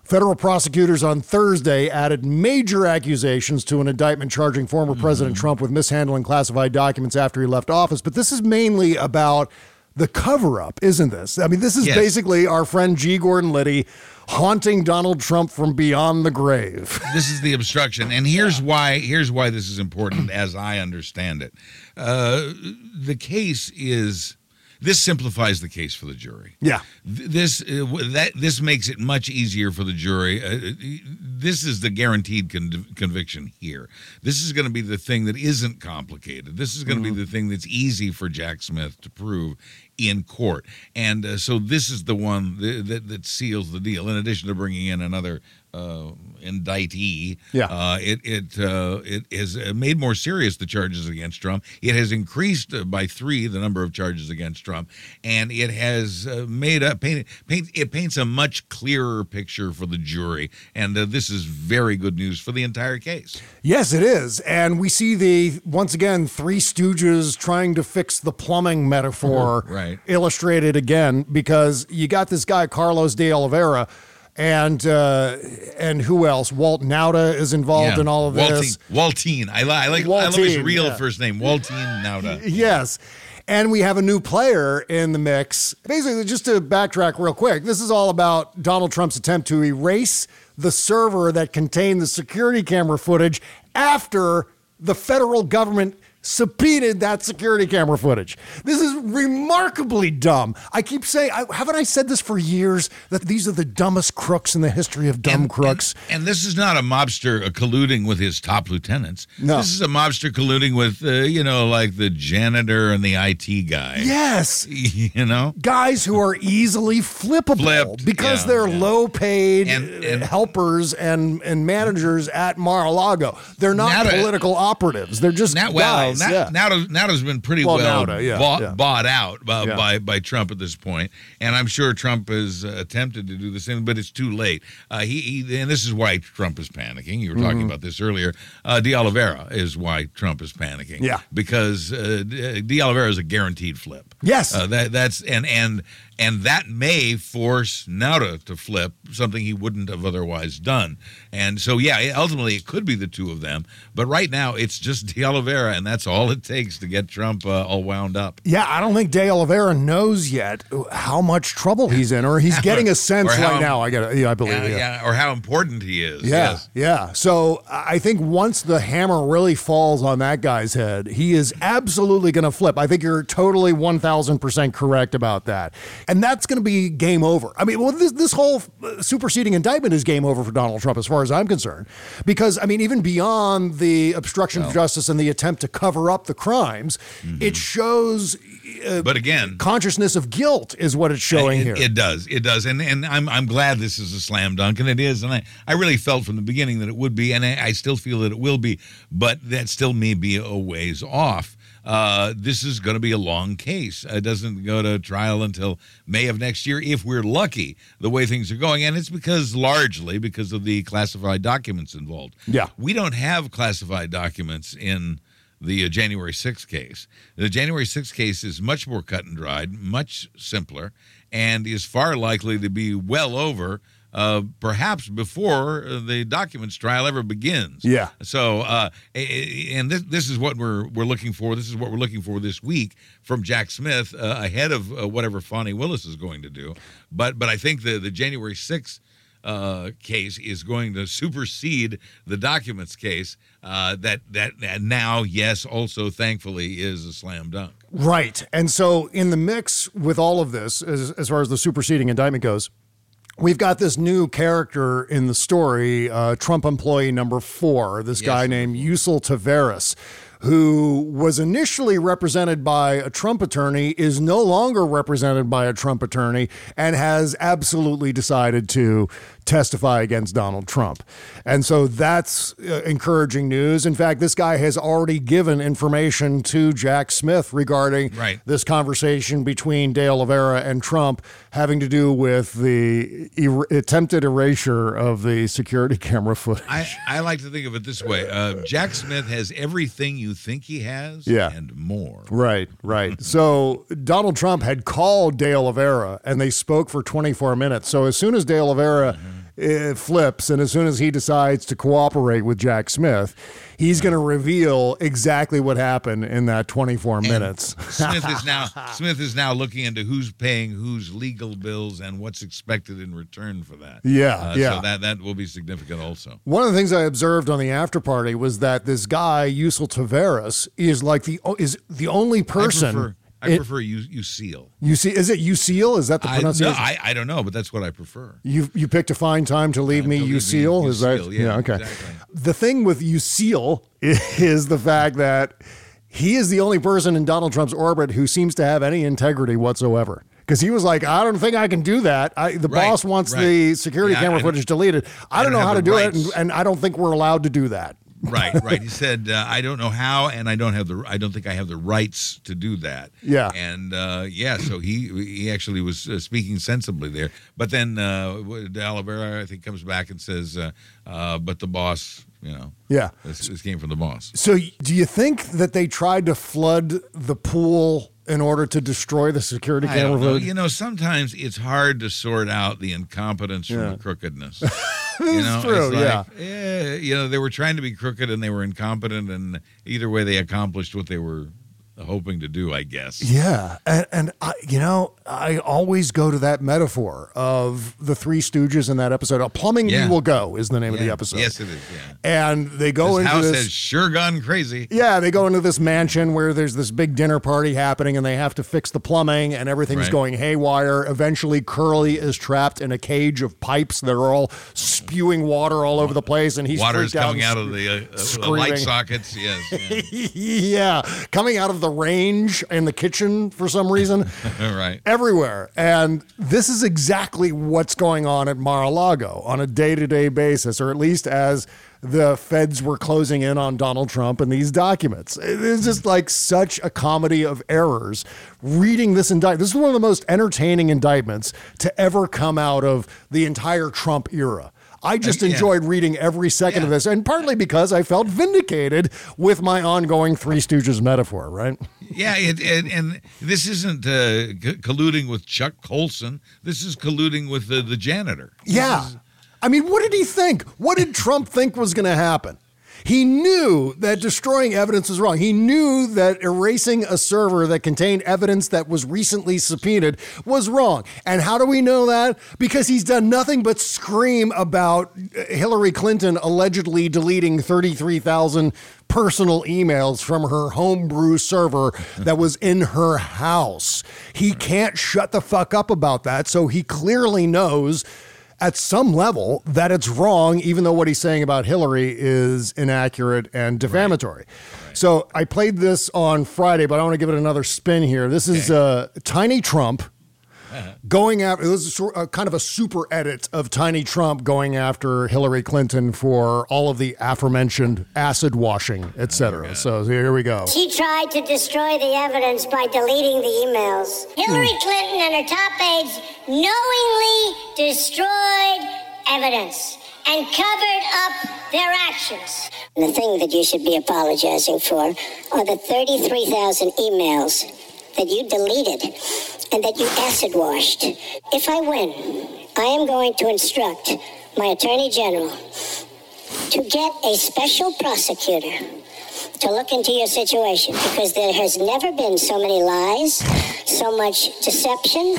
Federal prosecutors on Thursday added major accusations to an indictment charging former President Trump with mishandling classified documents after he left office. But this is mainly about the cover up, isn't this? I mean, this is Yes. basically our friend G. Gordon Liddy haunting Donald Trump from beyond the grave. this is the obstruction and here's why here's why this is important as i understand it uh, the case is this simplifies the case for the jury Yeah. This uh, that this makes it much easier for the jury. Uh, this is the guaranteed con- conviction here. This is going to be the thing that isn't complicated. This is going to be the thing that's easy for Jack Smith to prove in court. And uh, so this is the one that, that, that seals the deal. In addition to bringing in another uh, indictee, Yeah. uh, it it uh, it has made more serious the charges against Trump. It has increased uh, by three the number of charges against Trump, and it has uh, made up paint, paint it paints a much clearer picture for the jury. And uh, this is very good news for the entire case. Yes, it is. And we see the, once again, Three Stooges trying to fix the plumbing metaphor Right. illustrated again because you got this guy, Carlos de Oliveira. And uh, and who else? Walt Nauta is involved Yeah. in all of Waltine, this. Waltine. I, li- I like. I love his real yeah. first name, Waltine Nauta. Yes. And we have a new player in the mix. Basically, just to backtrack real quick, this is all about Donald Trump's attempt to erase the server that contained the security camera footage after the federal government subpoenaed that security camera footage. This is remarkably dumb. I keep saying, I, haven't I said this for years that these are the dumbest crooks in the history of dumb crooks? And this is not a mobster uh, colluding with his top lieutenants. No. This is a mobster colluding with, uh, you know, like the janitor and the IT guy. Yes. You know? guys who are easily flippable Flipped, because yeah, they're yeah. low paid And- and- helpers and, and managers at Mar-a-Lago. They're not Nauta- political operatives. They're just Now, well, guys. now, yeah. Nauta, Nauta's been pretty Well, well, Nauta, yeah, bought, yeah. bought out uh, Yeah. by by Trump at this point, and I'm sure Trump has uh, attempted to do the same, but it's too late. Uh, he, he and this is why Trump is panicking. You were talking Mhm. about this earlier. Uh, De Oliveira is why Trump is panicking. Yeah. because uh, De De Oliveira is a guaranteed flip. Yes. uh, that that's and and and that may force Nauta to flip something he wouldn't have otherwise done. And so, yeah, ultimately it could be the two of them, but right now it's just De Oliveira, and that's all it takes to get Trump uh, all wound up. yeah, I don't think De Oliveira knows yet how much trouble he's in, or he's getting a sense how- right now. I got, yeah, I believe, Yeah, yeah. yeah, or how important he is. Yeah, Yes. yeah. So I think once the hammer really falls on that guy's head, he is absolutely going to flip. I think you're totally 1000% correct about that. And that's going to be game over. I mean, well, this, this whole uh, superseding indictment is game over for Donald Trump as far as I'm concerned. Because, I mean, even beyond the obstruction of justice and the attempt to cover up the crimes, it shows. Uh, But again, consciousness of guilt is what it's showing it, here. It does. It does. And and I'm I'm glad this is a slam dunk, and it is. And I, I really felt from the beginning that it would be, and I, I still feel that it will be, but that still may be a ways off. Uh, this is going to be a long case. It doesn't go to trial until May of next year, if we're lucky, the way things are going. And it's because largely because of the classified documents involved. Yeah. We don't have classified documents in the uh, January 6th case. The January 6th case is much more cut and dried, much simpler, and is far likely to be well over. Uh, perhaps before the documents trial ever begins. Yeah. So, uh, and this this is what we're we're looking for. This is what we're looking for this week from Jack Smith uh, ahead of uh, whatever Fani Willis is going to do. But but I think the the January sixth uh, case is going to supersede the documents case. Uh, that that that now, yes, also thankfully is a slam dunk. Right. And so, in the mix with all of this, as, as far as the superseding indictment goes, we've got this new character in the story, uh, Trump employee number four, this guy named Yuscil Taveras. Who was initially represented by a Trump attorney, is no longer represented by a Trump attorney, and has absolutely decided to testify against Donald Trump. And so that's uh, encouraging news. In fact, this guy has already given information to Jack Smith regarding Right. this conversation between De Oliveira and Trump having to do with the er- attempted erasure of the security camera footage. I, I like to think of it this way: uh, Jack Smith has everything you think he has, Yeah. and more. Right, right. so Donald Trump had called De Oliveira and they spoke for 24 minutes. So as soon as De Oliveira uh, flips and as soon as he decides to cooperate with Jack Smith, he's going to reveal exactly what happened in that 24 minutes. Smith is now Smith is now looking into who's paying whose legal bills and what's expected in return for that. Yeah, Uh, yeah. So that that will be significant also. One of the things I observed on the after party was that this guy Yuscil Taveras is like the is the only person. I prefer, prefer you you seal. you see, is it you seal? Is that the I, no, pronunciation? I I don't know, but that's what I prefer. You you picked a fine time to leave me to leave me Useal. Is that Useal, yeah, okay? exactly. The thing with you seal is the fact that he is the only person in Donald Trump's orbit who seems to have any integrity whatsoever. Because he was like, I don't think I can do that. I, the Right, boss wants right. the security Yeah, camera footage deleted. I, I don't don't know how to do it, and, and I don't think we're allowed to do that. Right, right. He said, uh, "I don't know how, and I don't have the. I don't think I have the rights to do that." Yeah. and uh, yeah. So he he actually was uh, speaking sensibly there. But then uh, De Oliveira, I think, comes back and says, uh, uh, "But the boss, you know, Yeah. this, this came from the boss." So, do you think that they tried to flood the pool in order to destroy the security I camera footage? You know, sometimes it's hard to sort out the incompetence from the crookedness. you know, true, it's like, yeah. eh, you know, they were trying to be crooked and they were incompetent, and either way, they accomplished what they were hoping to do. I guess. Yeah, and, and I, you know, I always go to that metaphor of the Three Stooges in that episode. "A Plumbing Yeah. We Will Go is the name of the episode. Yes, it is. Yeah. and they go This into house this. has sure gone crazy. yeah, they go into this mansion where there's this big dinner party happening, and they have to fix the plumbing, and everything's Right. going haywire. Eventually, Curly is trapped in a cage of pipes that are all spewing water all over the place, and he's Water's freaked out coming and out of the, uh, uh, light sockets. Yes. yeah. yeah, coming out of the range in the kitchen for some reason. All right. everywhere. And this is exactly what's going on at Mar-a-Lago on a day-to-day basis, or at least as the feds were closing in on Donald Trump and these documents. It is just like such a comedy of errors. Reading this indictment, this is one of the most entertaining indictments to ever come out of the entire Trump era. I just yeah. enjoyed reading every second of this, and partly because I felt vindicated with my ongoing Three Stooges metaphor, right? Yeah, it, and, and this isn't uh, c- colluding with Chuck Colson. This is colluding with the, the janitor. Yeah. I mean, what did he think? What did Trump think was going to happen? He knew that destroying evidence was wrong. He knew that erasing a server that contained evidence that was recently subpoenaed was wrong. And how do we know that? Because he's done nothing but scream about Hillary Clinton allegedly deleting 33,000 personal emails from her homebrew server that was in her house. He can't shut the fuck up about that. So he clearly knows at some level that it's wrong, even though what he's saying about Hillary is inaccurate and defamatory. So I played this on Friday, but I want to give it another spin here. This is uh, Tiny Trump going after, it was a sort, uh, kind of a super edit of Tiny Trump going after Hillary Clinton for all of the aforementioned acid washing, etc. so here we go. She tried to destroy the evidence by deleting the emails. Hillary Clinton and her top aides knowingly destroyed evidence and covered up their actions. The thing that you should be apologizing for are the 33,000 emails that you deleted and that you acid washed. If I win, I am going to instruct my Attorney General to get a special prosecutor to look into your situation because there has never been so many lies, so much deception.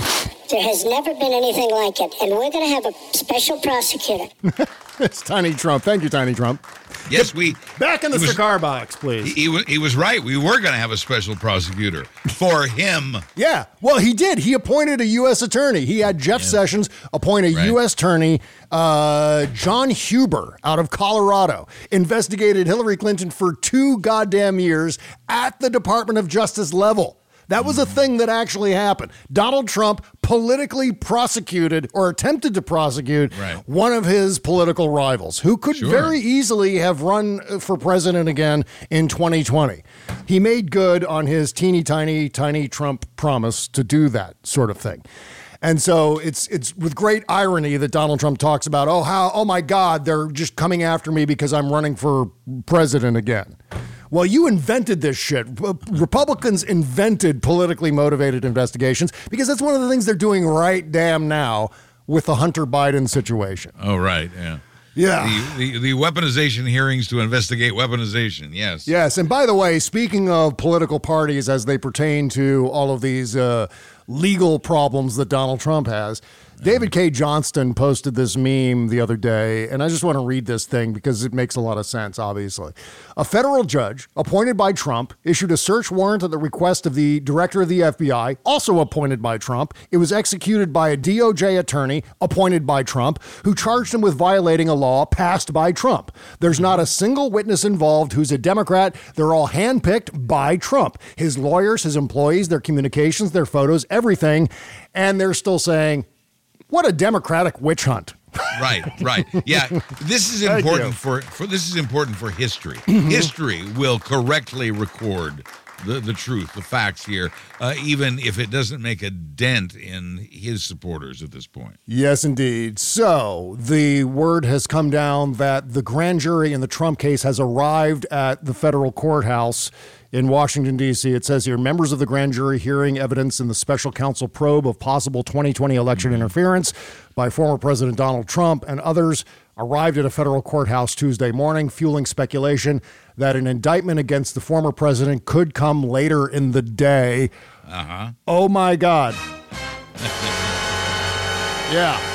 There has never been anything like it. And we're going to have a special prosecutor. it's Tiny Trump. Thank you, Tiny Trump. Yes, we back in the was- cigar box, please. He, he was, he was right. We were going to have a special prosecutor for him. Yeah, well, he did. He appointed a U.S. attorney. He had Jeff Sessions appoint a Right. U.S. attorney, uh, John Huber, out of Colorado, investigated Hillary Clinton for two goddamn years at the Department of Justice level. That was a thing that actually happened. Donald Trump politically prosecuted or attempted to prosecute Right. one of his political rivals who could Sure. very easily have run for president again in 2020. He made good on his teeny tiny tiny Trump promise to do that sort of thing. And so it's it's with great irony that Donald Trump talks about, "Oh how oh my god, they're just coming after me because I'm running for president again." Well, you invented this shit. Republicans invented politically motivated investigations because that's one of the things they're doing right damn now with the Hunter Biden situation. Oh, right. Yeah. Yeah. The, the, the weaponization hearings to investigate weaponization. Yes. Yes, and by the way, speaking of political parties as they pertain to all of these uh, legal problems that Donald Trump has, David Cay Johnston posted this meme the other day, and I just want to read this thing because it makes a lot of sense, obviously. A federal judge appointed by Trump issued a search warrant at the request of the director of the FBI, also appointed by Trump. It was executed by a DOJ attorney appointed by Trump, who charged him with violating a law passed by Trump. There's not a single witness involved who's a Democrat. They're all handpicked by Trump. His lawyers, his employees, their communications, their photos, everything. And they're still saying, what a Democratic witch hunt. Right, right. Yeah, this is important for, for this is important for history. history will correctly record the, the truth, the facts here, uh, even if it doesn't make a dent in his supporters at this point. Yes, indeed. So the word has come down that the grand jury in the Trump case has arrived at the federal courthouse in Washington, D.C. It says here members of the grand jury hearing evidence in the special counsel probe of possible 2020 election interference by former President Donald Trump and others arrived at a federal courthouse Tuesday morning, fueling speculation that an indictment against the former president could come later in the day. Uh huh. Oh my God. yeah.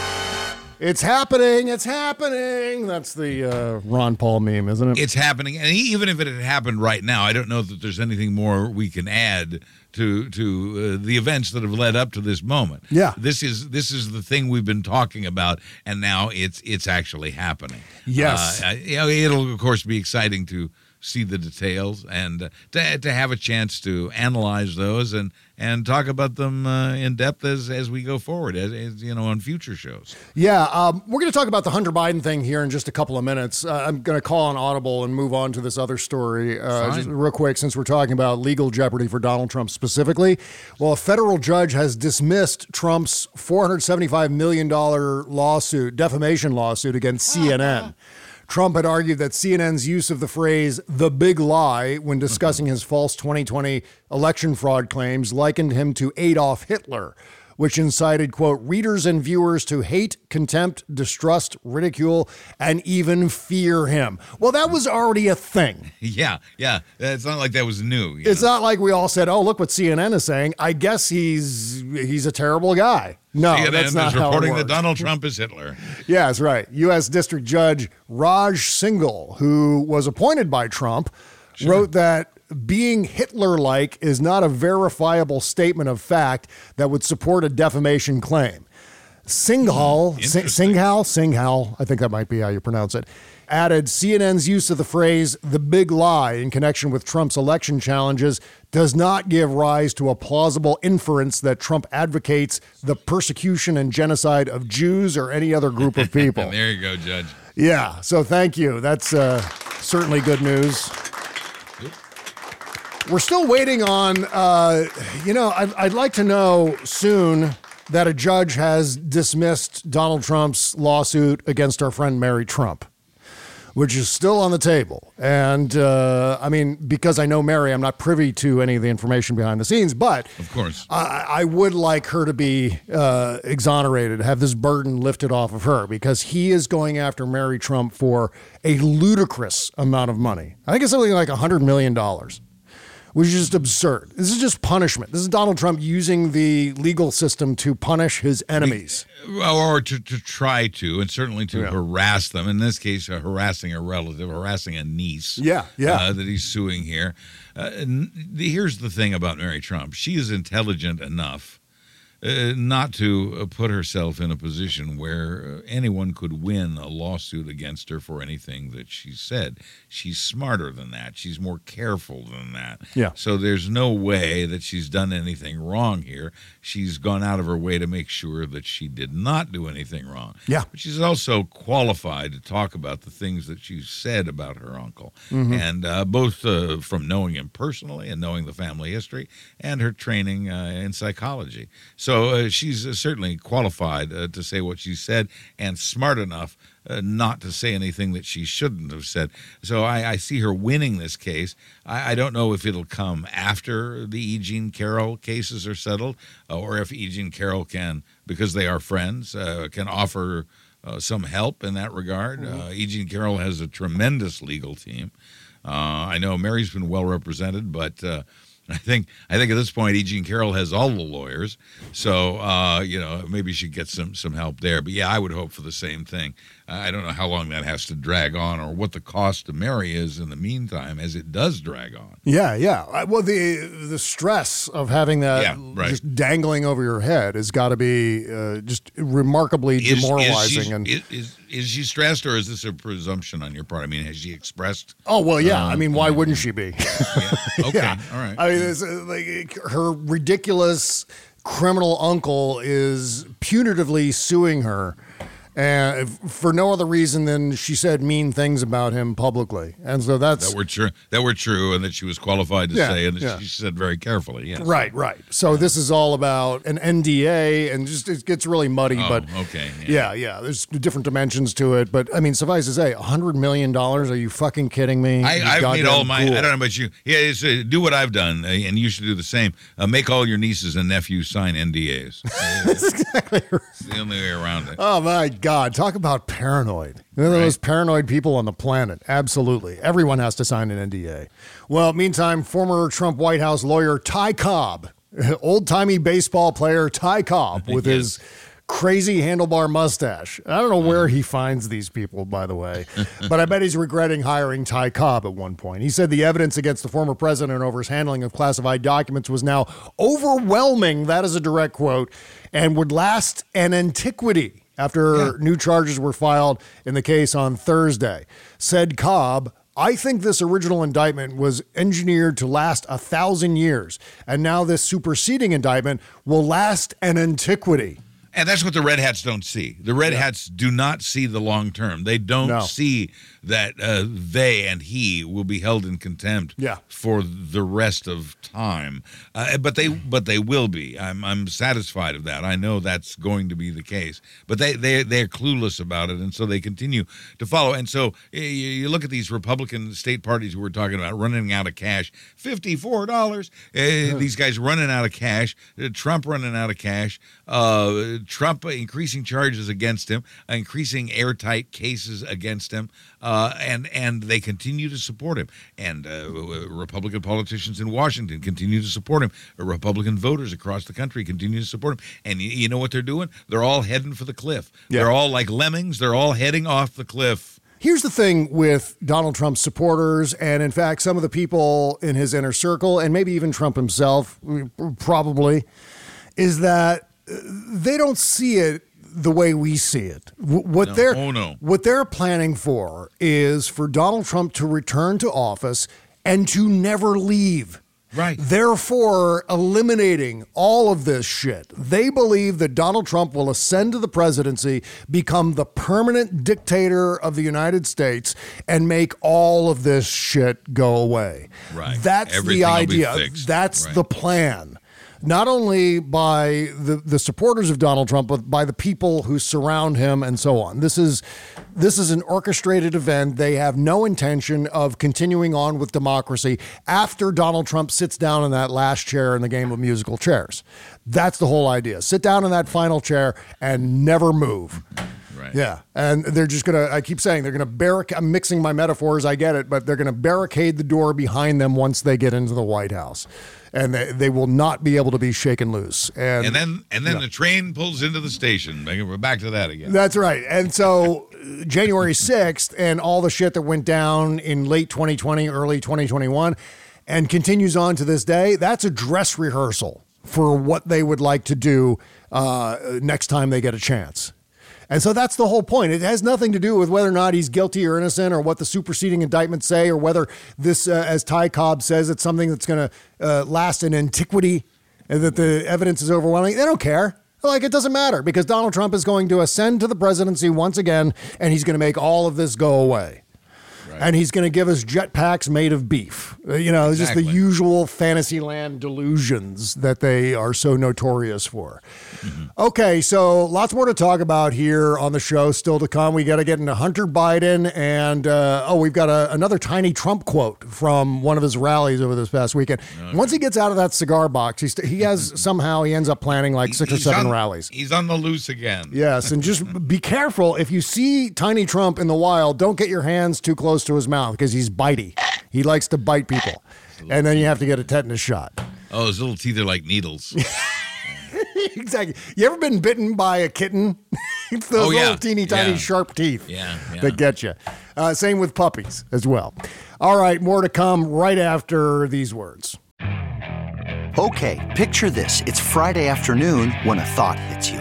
It's happening. It's happening. That's the uh, Ron Paul meme, isn't it? It's happening, and even if it had happened right now, I don't know that there's anything more we can add to to uh, the events that have led up to this moment. Yeah. this is this is the thing we've been talking about, and now it's it's actually happening. Yes. uh, you know, it'll of course be exciting to see the details and uh, to to have a chance to analyze those and and talk about them uh, in depth as as we go forward, as, as you know, on future shows. Yeah, um, we're going to talk about the Hunter Biden thing here in just a couple of minutes. Uh, I'm going to call on Audible and move on to this other story uh, just real quick since we're talking about legal jeopardy for Donald Trump specifically. Well, a federal judge has dismissed Trump's $475 million lawsuit, defamation lawsuit against CNN. Trump had argued that CNN's use of the phrase the big lie when discussing mm-hmm. his false 2020 election fraud claims likened him to Adolf Hitler, which incited, quote, readers and viewers to hate, contempt, distrust, ridicule, and even fear him. Well, that was already a thing. Yeah, yeah. It's not like that was new. you It's not like we all said, "Oh, look what CNN is saying." I guess he's he's a terrible guy. No, CNN that's not is how it reporting that. Donald Trump is Hitler. Yeah, that's right. U.S. District Judge Raj Singhal, who was appointed by Trump, wrote that being Hitler like is not a verifiable statement of fact that would support a defamation claim. Singhal, Singhal, Singhal, I think that might be how you pronounce it, added CNN's use of the phrase the big lie in connection with Trump's election challenges does not give rise to a plausible inference that Trump advocates the persecution and genocide of Jews or any other group of people. there you go, Judge. yeah, so thank you. That's uh, certainly good news. We're still waiting on, uh, you know, I'd, I'd like to know soon that a judge has dismissed Donald Trump's lawsuit against our friend Mary Trump, which is still on the table. And uh, I mean, because I know Mary, I'm not privy to any of the information behind the scenes, but Of course. I, I would like her to be uh, exonerated, have this burden lifted off of her, because he is going after Mary Trump for a ludicrous amount of money. I think it's something like $100 million which is just absurd. This is just punishment. This is Donald Trump using the legal system to punish his enemies. or to, to try to, and certainly to harass them. In this case, uh, harassing a relative, harassing a niece. Yeah, yeah. Uh, that he's suing here. Uh, and here's the thing about Mary Trump: she is intelligent enough. Uh, not to uh, put herself in a position where uh, anyone could win a lawsuit against her for anything that she said. She's smarter than that. She's more careful than that. Yeah. So there's no way that she's done anything wrong here. She's gone out of her way to make sure that she did not do anything wrong. Yeah. But she's also qualified to talk about the things that she said about her uncle. Mhm. And uh, both uh, from knowing him personally and knowing the family history and her training uh, in psychology. So uh, she's uh, certainly qualified uh, to say what she said and smart enough uh, not to say anything that she shouldn't have said. So I, I see her winning this case. I, I don't know if it'll come after the E. Jean Carroll cases are settled, uh, or if E. Jean Carroll can, because they are friends, uh, can offer uh, some help in that regard. Uh, E. Jean Carroll has a tremendous legal team. Uh, I know Mary's been well represented, but. I think I think at this point, E. Jean Carroll has all the lawyers, so uh, you know maybe she gets some some help there. But yeah, I would hope for the same thing. I don't know how long that has to drag on, or what the cost to Mary is in the meantime, as it does drag on. Yeah, yeah. Well, the the stress of having that Yeah, right. just dangling over your head has got to be uh, just remarkably Is- is demoralizing. she- and is, is is she stressed, or is this a presumption on your part? I mean, has she expressed? oh well, yeah. uh, I mean, why wouldn't she be? Okay, Yeah. all right. I mean, it's, uh, like her ridiculous criminal uncle is punitively suing her. And for no other reason than she said mean things about him publicly, and so that's that were true. That were true, and that she was qualified to Yeah, say, and that yeah. she said very carefully. Yes. Right, right. So this is all about an NDA, and just it gets really muddy. Oh, but okay, yeah. yeah, There's different dimensions to it. But I mean, suffice to say, a hundred million dollars? Are you fucking kidding me? I, I've made all my. fool. I don't know about you. Yeah, it's, uh, do what I've done, uh, and you should do the same. Uh, make all your nieces and nephews sign NDAs. That's exactly right. It's the only way around it. Oh my God! God, talk about paranoid. They're the Right. most paranoid people on the planet. Absolutely, everyone has to sign an NDA. Well, meantime, former Trump White House lawyer Ty Cobb, old timey baseball player Ty Cobb, with his crazy handlebar mustache. I don't know where he finds these people, by the way, but I bet he's regretting hiring Ty Cobb at one point. He said the evidence against the former president over his handling of classified documents was now overwhelming. That is a direct quote, and would last an antiquity after new charges were filed in the case on Thursday. Said Cobb, I think this original indictment was engineered to last a thousand years, and now this superseding indictment will last an antiquity. And that's what the red hats don't see. The red hats do not see the long term. They don't No. see that uh, they and he will be held in contempt Yeah. for the rest of time. Uh, but they but they will be. I'm I'm satisfied of that. I know that's going to be the case. But they they they're clueless about it, and so they continue to follow. And so you, you look at these Republican state parties who we're talking about running out of cash. Fifty four dollars. Uh, these guys running out of cash. Uh, Trump running out of cash. Uh, Trump increasing charges against him, increasing airtight cases against him, uh, and and they continue to support him. And uh, Republican politicians in Washington continue to support him. Republican voters across the country continue to support him. And you, you know what they're doing? They're all heading for the cliff. They're all like lemmings. They're all heading off the cliff. Here's the thing with Donald Trump's supporters, and in fact, some of the people in his inner circle, and maybe even Trump himself, probably, is that uh, they don't see it the way we see it. What No. they're Oh, no. what they're planning for is for Donald Trump to return to office and to never leave. Right. Therefore, eliminating all of this shit. They believe that Donald Trump will ascend to the presidency, become the permanent dictator of the United States, and make all of this shit go away. Right. That's Everything the idea. That's Right. the plan. Not only by the, the supporters of Donald Trump, but by the people who surround him and so on. This is this is an orchestrated event. They have no intention of continuing on with democracy after Donald Trump sits down in that last chair in the game of musical chairs. That's the whole idea. Sit down in that final chair and never move. Right. Yeah, and they're just gonna. I keep saying they're gonna barricade. I'm mixing my metaphors. I get it, but they're gonna barricade the door behind them once they get into the White House, and they, they will not be able to be shaken loose. And, And then and then the train pulls into the station. We're back to that again. That's right. And so uh, January 6th and all the shit that went down in late 2020, early 2021, and continues on to this day, that's a dress rehearsal for what they would like to do uh, next time they get a chance. And so that's the whole point. It has nothing to do with whether or not he's guilty or innocent or what the superseding indictments say or whether this, uh, as Ty Cobb says, it's something that's going to uh, last in antiquity and that the evidence is overwhelming. They don't care. Like, it doesn't matter because Donald Trump is going to ascend to the presidency once again and he's going to make all of this go away. And he's going to give us jetpacks made of beef. Uh, You know, it's just the Exactly. usual Fantasyland delusions that they are so notorious for. Mm-hmm. Okay, so lots more to talk about here on the show still to come. We got to get into Hunter Biden, and uh, oh, we've got a, another tiny Trump quote from one of his rallies over this past weekend. Once he gets out of that cigar box, he's, he has somehow he ends up planning like six or seven on- rallies. He's on the loose again. Yes, and just be careful if you see Tiny Trump in the wild. Don't get your hands too close to his mouth because he's bitey. He likes to bite people, and then you have to get a tetanus shot. Oh, his little teeth are like needles. exactly. You ever been bitten by a kitten? it's those Oh, yeah. little teeny tiny Yeah. sharp teeth Yeah, yeah. that get you. Uh, same with puppies as well. All right, more to come right after these words. Okay, picture this. It's Friday afternoon when a thought hits you.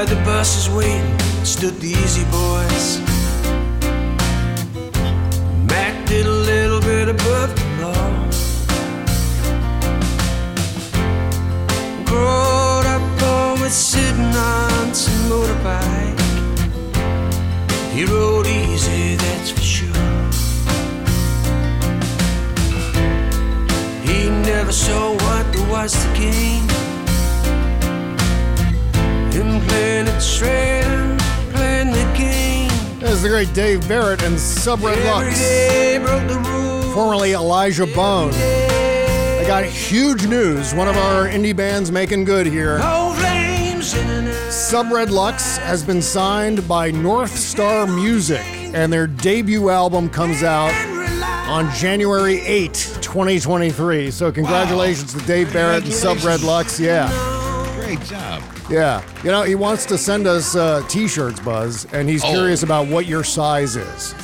By the buses waiting stood the easy boys. Mac did a little bit above the law. Growed up always sitting on some motorbike. He rode easy, that's for sure. He never saw what was the game. Him playing it straight playing the game. There's the great Dave Barrett and Subredlux. broke the rules. formerly Elijah Bone. I got huge news. One of our indie bands making good here. No flames in an. Subredlux has been signed by North Star Music, and their debut album comes out on January 8, 2023. So, congratulations to Dave Barrett and Subredlux. Yeah. Great job. Yeah. You know, he wants to send us uh, t shirts, Buzz, and he's Oh. curious about what your size is.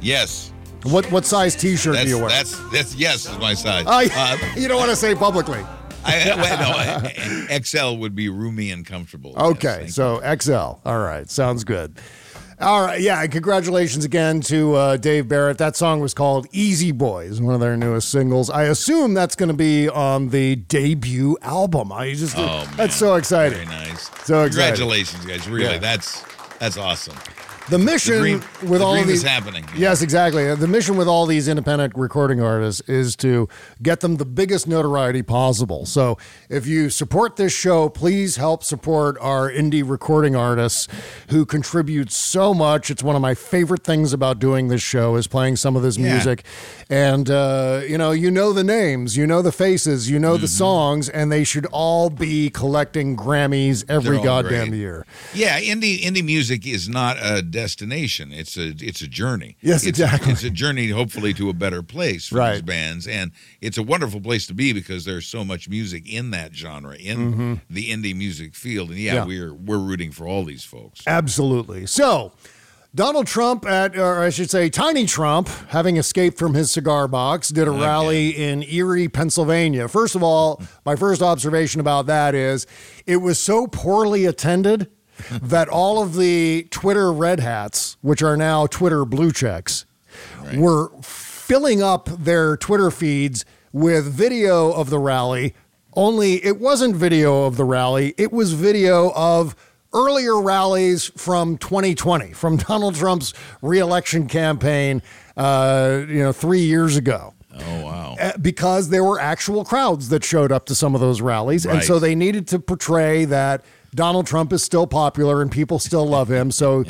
Yes. What, what size t shirt do That's you wear? that's that's yes is my size. Oh, Uh, you don't want to say publicly. I, well, no, XL would be roomy and comfortable. Okay, so XL. All right, sounds good. All right, yeah. Congratulations again to uh, Dave Barrett. That song was called "Easy Boys," one of their newest singles. I assume that's going to be on the debut album. I just Oh, man. that's so exciting. Very nice. So excited. Congratulations, guys. Really, Yeah. that's that's awesome. The mission dream- with the all these happening. Yes, exactly. The mission with all these independent recording artists is to get them the biggest notoriety possible. So, if you support this show, please help support our indie recording artists who contribute so much. It's one of my favorite things about doing this show is playing some of this Yeah. music. And uh, you know, you know the names, you know the faces, you know the Mm-hmm. songs, and they should all be collecting Grammys every goddamn great. year. Yeah, indie indie music is not a destination. It's a it's a journey. Yes, it's, exactly. It's a journey, hopefully, to a better place for these bands, and it's a wonderful place to be because there's so much music in that genre, in Mhm. the indie music field. And yeah, Yeah. we're we're rooting for all these folks. Absolutely. So, Donald Trump, at, or I should say, Tiny Trump, having escaped from his cigar box, did a rally in Erie, Pennsylvania. First of all, my first observation about that is it was so poorly attended that all of the Twitter red hats, which are now Twitter blue checks, were filling up their Twitter feeds with video of the rally. Only it wasn't video of the rally, it was video of earlier rallies from 2020, from Donald Trump's reelection campaign, uh, you know, three years ago. Oh wow! Uh, Because there were actual crowds that showed up to some of those rallies, and so they needed to portray that Donald Trump is still popular and people still love him. So,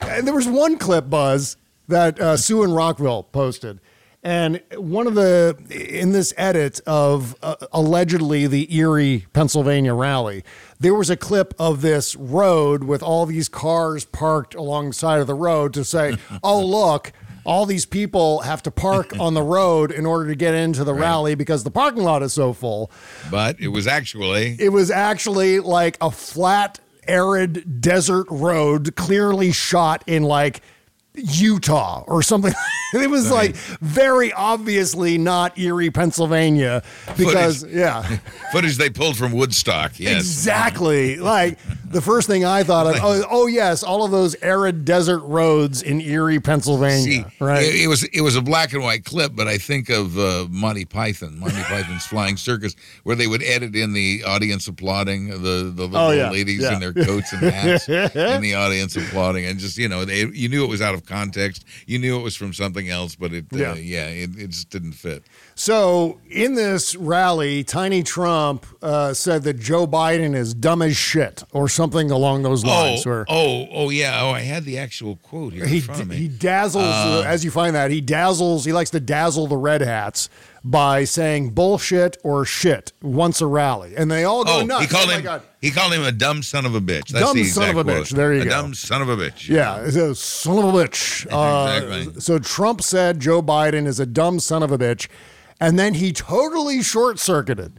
and there was one clip, Buzz, that uh, Sue in Rockville posted. And one of the, in this edit of uh, allegedly the Erie, Pennsylvania rally, there was a clip of this road with all these cars parked alongside of the road to say, oh, look, all these people have to park on the road in order to get into the rally because the parking lot is so full. But it was actually It was actually like a flat, arid desert road, clearly shot in like Utah or something. it was like very obviously not Erie, Pennsylvania, because Footage. yeah, footage they pulled from Woodstock. Yes, exactly. Like the first thing I thought of, oh, oh yes, all of those arid desert roads in Erie, Pennsylvania, See, right? It, it was it was a black and white clip, but I think of uh, Monty Python, Monty Python's Flying Circus, where they would edit in the audience applauding the the little Oh, yeah, ladies yeah. in their coats and hats in the audience applauding, and just you know they you knew it was out of context, you knew it was from something else, but it uh, Yeah. yeah, it, it just didn't fit. So, in this rally, Tiny Trump uh, said that Joe Biden is dumb as shit, or something along those lines. Oh, where oh, oh, yeah. Oh, I had the actual quote here he in front of me. he dazzles, Uh, as you find that he dazzles. He likes to dazzle the red hats by saying bullshit or shit once a rally, and they all go Oh, nuts. he called oh him. He called him a dumb son of a bitch. That's Dumb the son of a quote. bitch. There you a go. dumb son of a bitch. Yeah, a son of a bitch. Uh, Exactly. So Trump said Joe Biden is a dumb son of a bitch, and then he totally short circuited.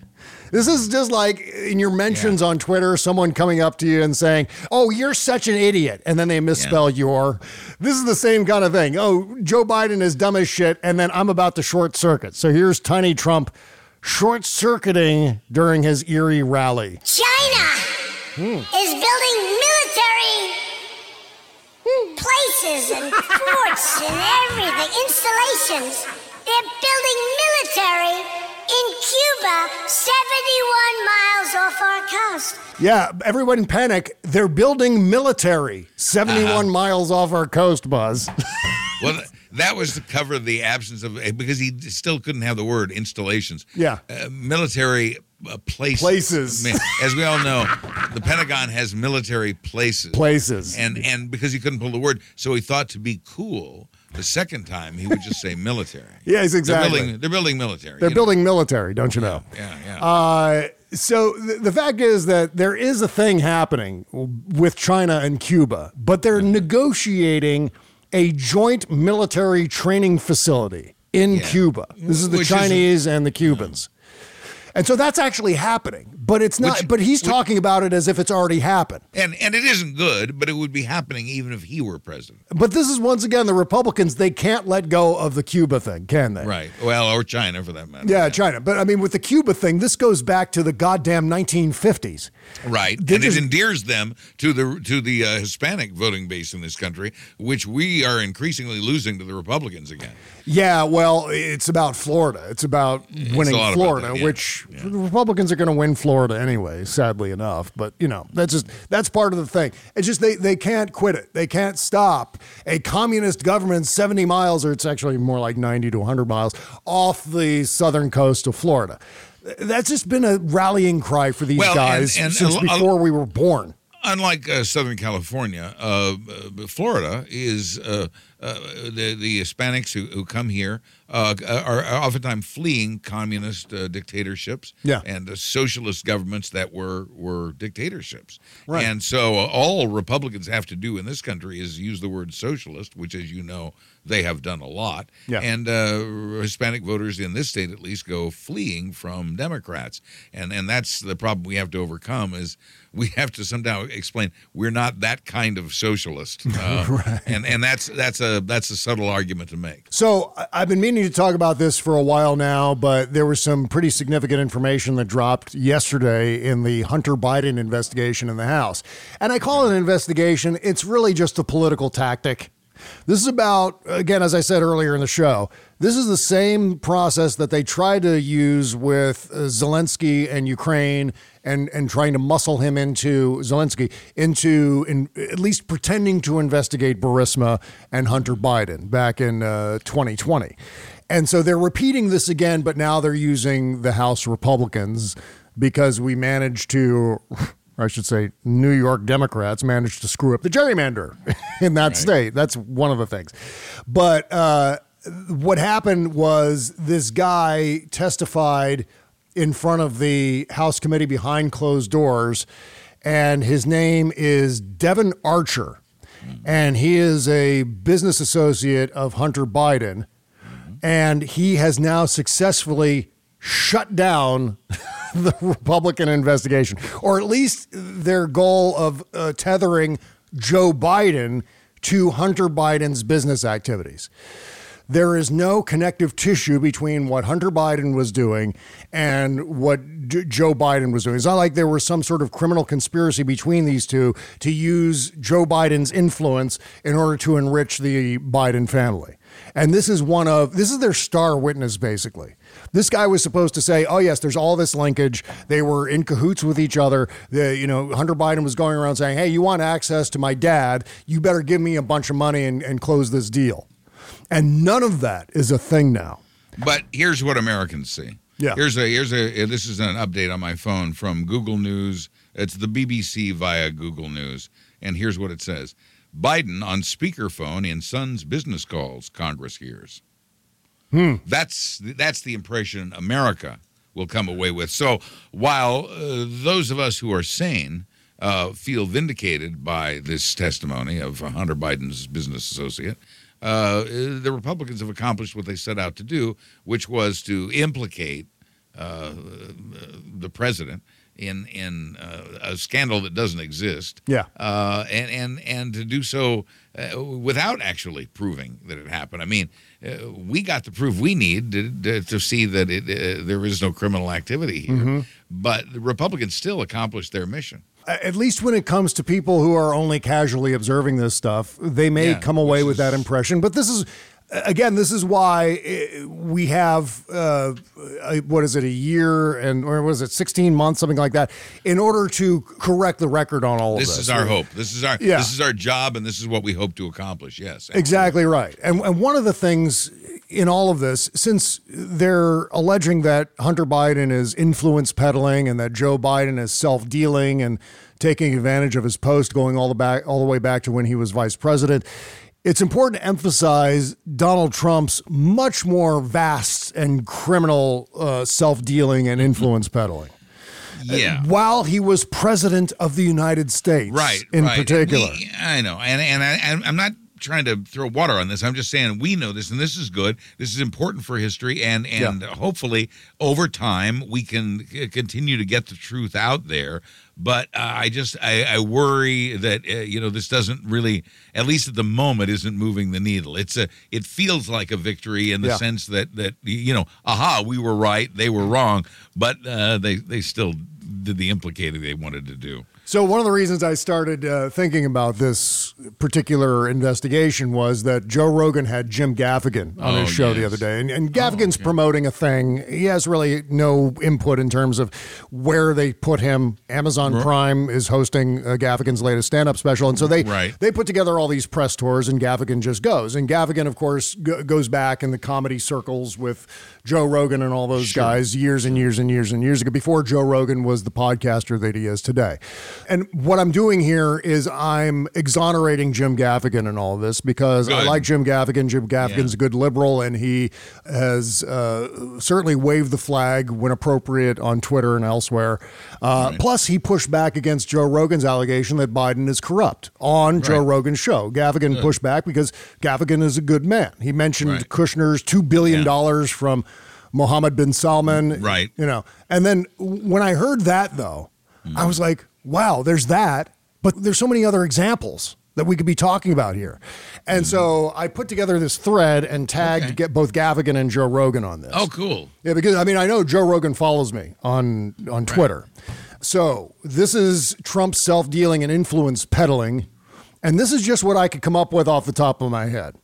This is just like in your mentions on Twitter, someone coming up to you and saying, Oh, you're such an idiot. And then they misspell your. This is the same kind of thing. Oh, Joe Biden is dumb as shit. And then I'm about to short circuit. So here's Tiny Trump short circuiting during his Erie rally. China Hmm. is building military places and forts and everything, installations. They're building military in Cuba, 71 miles off our coast. Yeah, everyone panic. They're building military 71 Uh-huh. miles off our coast, Buzz. Well, that was to cover the absence of because he still couldn't have the word installations. Yeah. Uh, military uh, places. Places. As we all know, the Pentagon has military places. Places. And and because he couldn't pull the word, so he thought to be cool. The second time, he would just say military. Yes, exactly. They're building, they're building military. They're you know. building military, don't you know? Yeah, yeah. Uh, so th- the fact is that there is a thing happening with China and Cuba, but they're negotiating a joint military training facility in Cuba. This is the Which is a- Chinese and the Cubans. And so that's actually happening, but it's not. Which- but he's which- talking about it as if it's already happened. And and it isn't good, but it would be happening even if he were president. But this is once again the Republicans. They can't let go of the Cuba thing, can they? Right. Well, or China for that matter. Yeah, China. But I mean, with the Cuba thing, this goes back to the goddamn 1950s. Right, They and just- it endears them to the to the uh, Hispanic voting base in this country, which we are increasingly losing to the Republicans again. Yeah, well, it's about Florida. It's about winning a lot about Florida, that, yeah. which the Republicans are going to win Florida anyway, sadly enough. But you know, that's just that's part of the thing. It's just they they can't quit it. They can't stop a communist government 70 miles, or it's actually more like 90 to 100 miles off the southern coast of Florida. That's just been a rallying cry for these Well, guys and since a- a- before we were born. Unlike uh, Southern California, uh, uh, Florida is uh, uh, the the Hispanics who, who come here uh, are, are oftentimes fleeing communist uh, dictatorships Yeah. and uh, socialist governments that were were dictatorships. Right. And so uh, all Republicans have to do in this country is use the word socialist, which, as you know, they have done a lot. Yeah. And uh, Hispanic voters in this state, at least, go fleeing from Democrats, and and that's the problem we have to overcome. Is we have to somehow explain we're not that kind of socialist, uh, and and that's that's a that's a subtle argument to make. So I've been meaning to talk about this for a while now, but there was some pretty significant information that dropped yesterday in the Hunter Biden investigation in the House. And I call it an investigation. It's really just a political tactic. This is about, again, as I said earlier in the show, this is the same process that they tried to use with uh, Zelensky and Ukraine and, and trying to muscle him into Zelensky into in, at least pretending to investigate Burisma and Hunter Biden back in uh, 2020. And so they're repeating this again, but now they're using the House Republicans because we managed to, or I should say, New York Democrats managed to screw up the gerrymander in that state. That's one of the things. But uh, what happened was this guy testified in front of the House committee behind closed doors, and his name is Devon Archer. And he is a business associate of Hunter Biden. And he has now successfully shut down the Republican investigation, or at least their goal of uh, tethering Joe Biden to Hunter Biden's business activities. There is no connective tissue between what Hunter Biden was doing and what J- Joe Biden was doing. It's not like there was some sort of criminal conspiracy between these two to use Joe Biden's influence in order to enrich the Biden family. And this is one of this is their star witness basically. This guy was supposed to say, "Oh yes, there's all this linkage. They were in cahoots with each other. The you know Hunter Biden was going around saying, "Hey, you want access to my dad? You better give me a bunch of money and, and close this deal." And none of that is a thing now. But here's what Americans see. Yeah. Here's a here's a uh, this is an update on my phone from Google News. It's the BBC via Google News, and here's what it says: Biden on speakerphone in son's business calls. Congress hears. Hmm. That's that's the impression America will come away with. So while uh, those of us who are sane uh, feel vindicated by this testimony of Hunter Biden's business associate, uh, the Republicans have accomplished what they set out to do, which was to implicate uh, the president in in uh, a scandal that doesn't exist. Yeah. Uh, and and and to do so uh, without actually proving that it happened. I mean, uh, we got the proof we need to, to, to see that it, uh, there is no criminal activity here. Mhm. But the Republicans still accomplished their mission. At least when it comes to people who are only casually observing this stuff, they may Yeah, come away with that impression. But this is, again, this is why uh, we have uh, what is it, a year and or was it sixteen months, something like that, in order to correct the record on all This of this. is our hope. This is our Yeah. this is our job, and this is what we hope to accomplish. Yes, Exactly right. And, and one of the things in all of this, since they're alleging that Hunter Biden is influence peddling and that Joe Biden is self dealing and taking advantage of his post going all the back all the way back to when he was vice president. It's important to emphasize Donald Trump's much more vast and criminal uh, self dealing and influence peddling. Yeah. While he was president of the United States, right in right. particular. We- I know, and and I, I'm not trying to throw water on this. I'm just saying we know this, and this is good. This is important for history, and and hopefully over time we can continue to get the truth out there. But uh, I just I, I worry that uh, you know this doesn't really, at least at the moment, isn't moving the needle. It's a it feels like a victory in the Yeah. sense that that you know, aha, we were right, they were wrong, but uh, they they still did the implicating they wanted to do. So one of the reasons I started uh, thinking about this particular investigation was that Joe Rogan had Jim Gaffigan on Oh, his show the other day, and, and Gaffigan's promoting a thing. He has really no input in terms of where they put him. Amazon Right. Prime is hosting uh, Gaffigan's latest stand-up special, and so they Right. they put together all these press tours, and Gaffigan just goes. And Gaffigan, of course, go- goes back in the comedy circles with Joe Rogan and all those guys years and years and years and years ago, before Joe Rogan was the podcaster that he is today. And what I'm doing here is I'm exonerating Jim Gaffigan and all of this because I like Jim Gaffigan. Jim Gaffigan's a good liberal, and he has uh, certainly waved the flag when appropriate on Twitter and elsewhere. Uh, Plus, he pushed back against Joe Rogan's allegation that Biden is corrupt on Joe Rogan's show. Gaffigan pushed back because Gaffigan is a good man. He mentioned Right. Kushner's $2 billion from Mohammed bin Salman. Right. You know, and then when I heard that, though, I was like, wow, there's that, but there's so many other examples that we could be talking about here. And so I put together this thread and tagged Okay. get both Gaffigan and Joe Rogan on this. Oh, cool. Yeah, because I mean, I know Joe Rogan follows me on on Twitter. So this is Trump's self dealing and influence peddling, and this is just what I could come up with off the top of my head.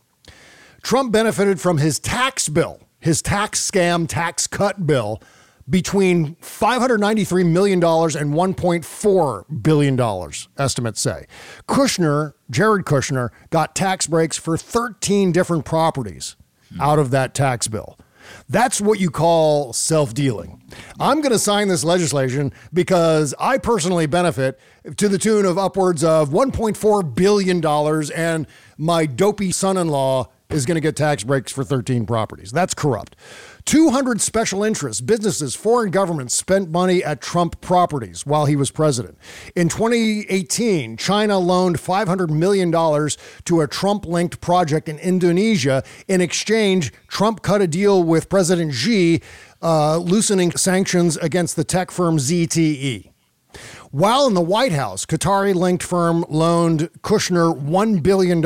Trump benefited from his tax bill, his tax scam, tax cut bill, between $593 million and $1.4 billion, estimates say. Kushner, Jared Kushner, got tax breaks for 13 different properties out of that tax bill. That's what you call self dealing. I'm going to sign this legislation because I personally benefit to the tune of upwards of $1.4 billion, and my dopey son in law is going to get tax breaks for 13 properties. That's corrupt. 200 special interests, businesses, foreign governments spent money at Trump properties while he was president. In 2018, China loaned $500 million to a Trump linked project in Indonesia. In exchange, Trump cut a deal with President Xi, uh, loosening sanctions against the tech firm ZTE. While in the White House, Qatari linked firm loaned Kushner $1 billion.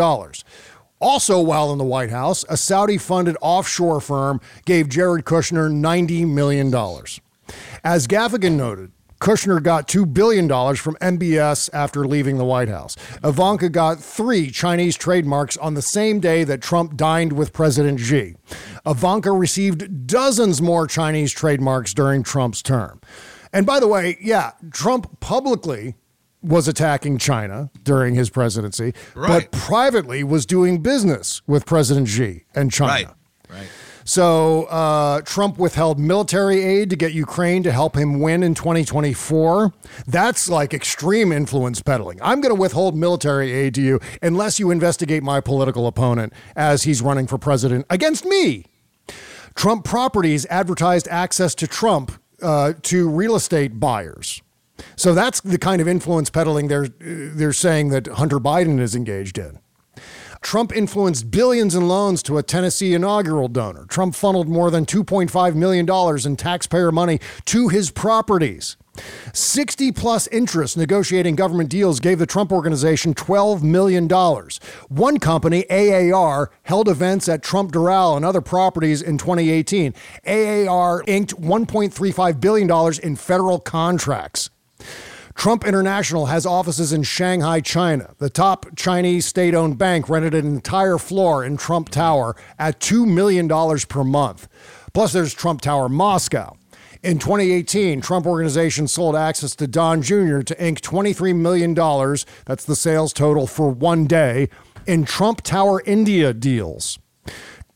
Also, while in the White House, a Saudi funded offshore firm gave Jared Kushner $90 million. As Gaffigan noted, Kushner got $2 billion from MBS after leaving the White House. Ivanka got three Chinese trademarks on the same day that Trump dined with President Xi. Ivanka received dozens more Chinese trademarks during Trump's term. And by the way, yeah, Trump publicly was attacking China during his presidency, Right. but privately was doing business with President Xi and China. Right. Right. So uh, Trump withheld military aid to get Ukraine to help him win in 2024. That's like extreme influence peddling. I'm going to withhold military aid to you unless you investigate my political opponent as he's running for president against me. Trump Properties advertised access to Trump uh, to real estate buyers. So that's the kind of influence peddling they're they're saying that Hunter Biden is engaged in. Trump influenced billions in loans to a Tennessee inaugural donor. Trump funneled more than $2.5 million in taxpayer money to his properties. 60 plus interests negotiating government deals gave the Trump organization $12 million. One company, AAR, held events at Trump Doral and other properties in 2018. AAR inked $1.35 billion in federal contracts. Trump International has offices in Shanghai, China. The top Chinese state owned bank rented an entire floor in Trump Tower at $2 million per month. Plus, there's Trump Tower Moscow. In 2018, Trump Organization sold access to Don Jr. to ink $23 million. That's the sales total for one day in Trump Tower India deals.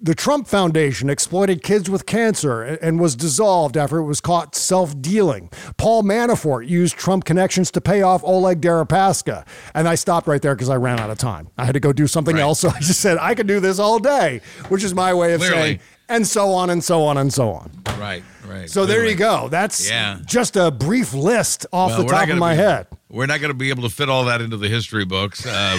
The Trump Foundation exploited kids with cancer and was dissolved after it was caught self dealing. Paul Manafort used Trump connections to pay off Oleg Deripaska. And I stopped right there because I ran out of time. I had to go do something else. So I just said, I could do this all day, which is my way of Clearly. saying, and so on and so on and so on. Right. Right. So there you go. That's Yeah. just a brief list off Well, the top of my be- head. We're not going to be able to fit all that into the history books. Uh,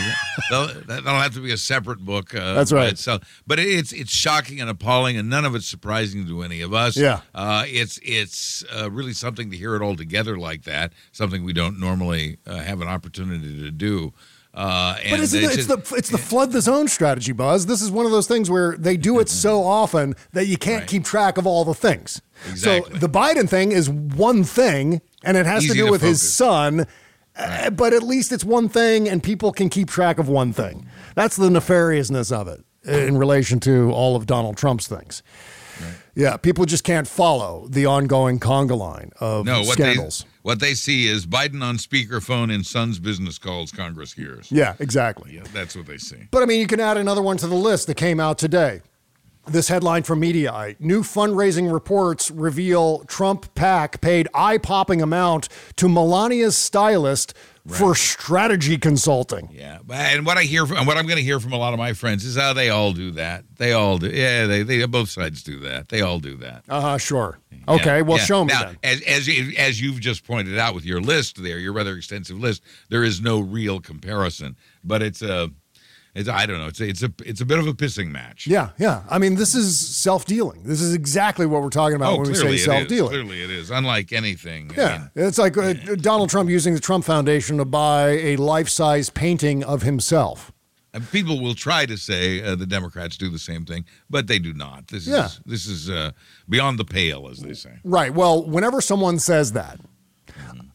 that'll, have to be a separate book. Uh, That's right. itself. But it's it's shocking and appalling, and none of it's surprising to any of us. Yeah. Uh, it's it's uh, really something to hear it all together like that. Something we don't normally uh, have an opportunity to do. Uh, and But it's, it's the, it's just- the it's the flood the zone strategy, Buzz. This is one of those things where they do it so often that you can't keep track of all the things. Exactly. So the Biden thing is one thing, and it has Easy to do to with his focus. Uh, But at least it's one thing, and people can keep track of one thing. That's the nefariousness of it in relation to all of Donald Trump's things. Yeah, people just can't follow the ongoing conga line of no, what scandals. they what they see is Biden on speakerphone in son's business calls Congress hears. Yeah, exactly. Yeah, that's what they see. But I mean, you can add another one to the list that came out today. This headline from Mediaite New fundraising reports reveal Trump PAC paid eye popping amount to Melania's stylist for strategy consulting. Yeah, and what I hear from and what I'm going to hear from a lot of my friends is how they all do that. They all do. Yeah, they, they both sides do that. They all do that. Uh huh, sure. Okay, Yeah, well, yeah. show me now, then. As as as you've just pointed out with your list there, your rather extensive list, there is no real comparison. But it's a, it's I don't know. It's a, it's a it's a bit of a pissing match. Yeah, yeah. I mean, this is self dealing. This is exactly what we're talking about oh, when we say self dealing. Clearly it is. Unlike anything. I Yeah, mean, it's like uh, Donald Trump using the Trump Foundation to buy a life size painting of himself. and people will try to say uh, the Democrats do the same thing, but they do not. This Yeah. is this is uh, beyond the pale, as they say. Right. Well, whenever someone says that,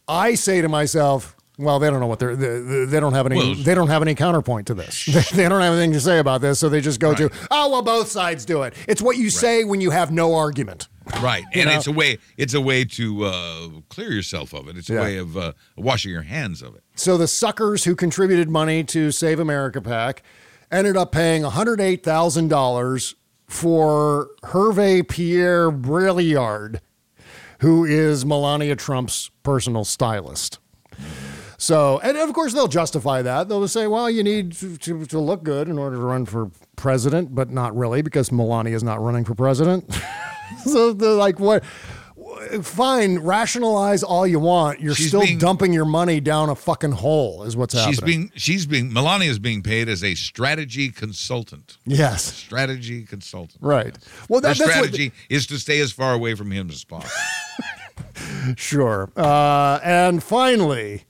I say to myself, well, they don't know what they're they, they don't have any Well, they don't have any counterpoint to this. they don't have anything to say about this, so they just go to, oh well, both sides do it. It's what you say when you have no argument. Right, and know? it's a way it's a way to uh, clear yourself of it. It's a Yeah. way of uh, washing your hands of it. So the suckers who contributed money to Save America PAC ended up paying $108,000 for Hervé Pierre Braillard, who is Melania Trump's personal stylist. So, and of course, they'll justify that. They'll say, well, you need to, to, to look good in order to run for president, but not really because Melania is not running for president. so they're like, what? Fine, rationalize all you want. You're She's still being- dumping your money down a fucking hole, is what's happening. She's being she's being Melania is being paid as a strategy consultant. Yes. Strategy consultant. Right. Well, that, Her that's what, strategy is to stay as far away from him as possible. Sure. Uh, and finally,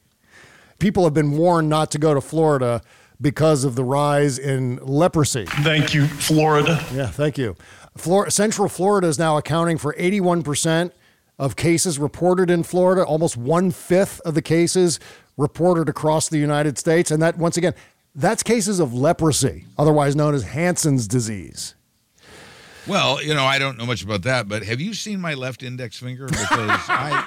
people have been warned not to go to Florida because of the rise in leprosy. Thank you, Florida. Yeah, thank you. Flor- Central Florida is now accounting for 81% of cases reported in Florida, almost one fifth of the cases reported across the United States. And that, once again, that's cases of leprosy, otherwise known as Hansen's disease. well, you know, I don't know much about that, but have you seen my left index finger? Because I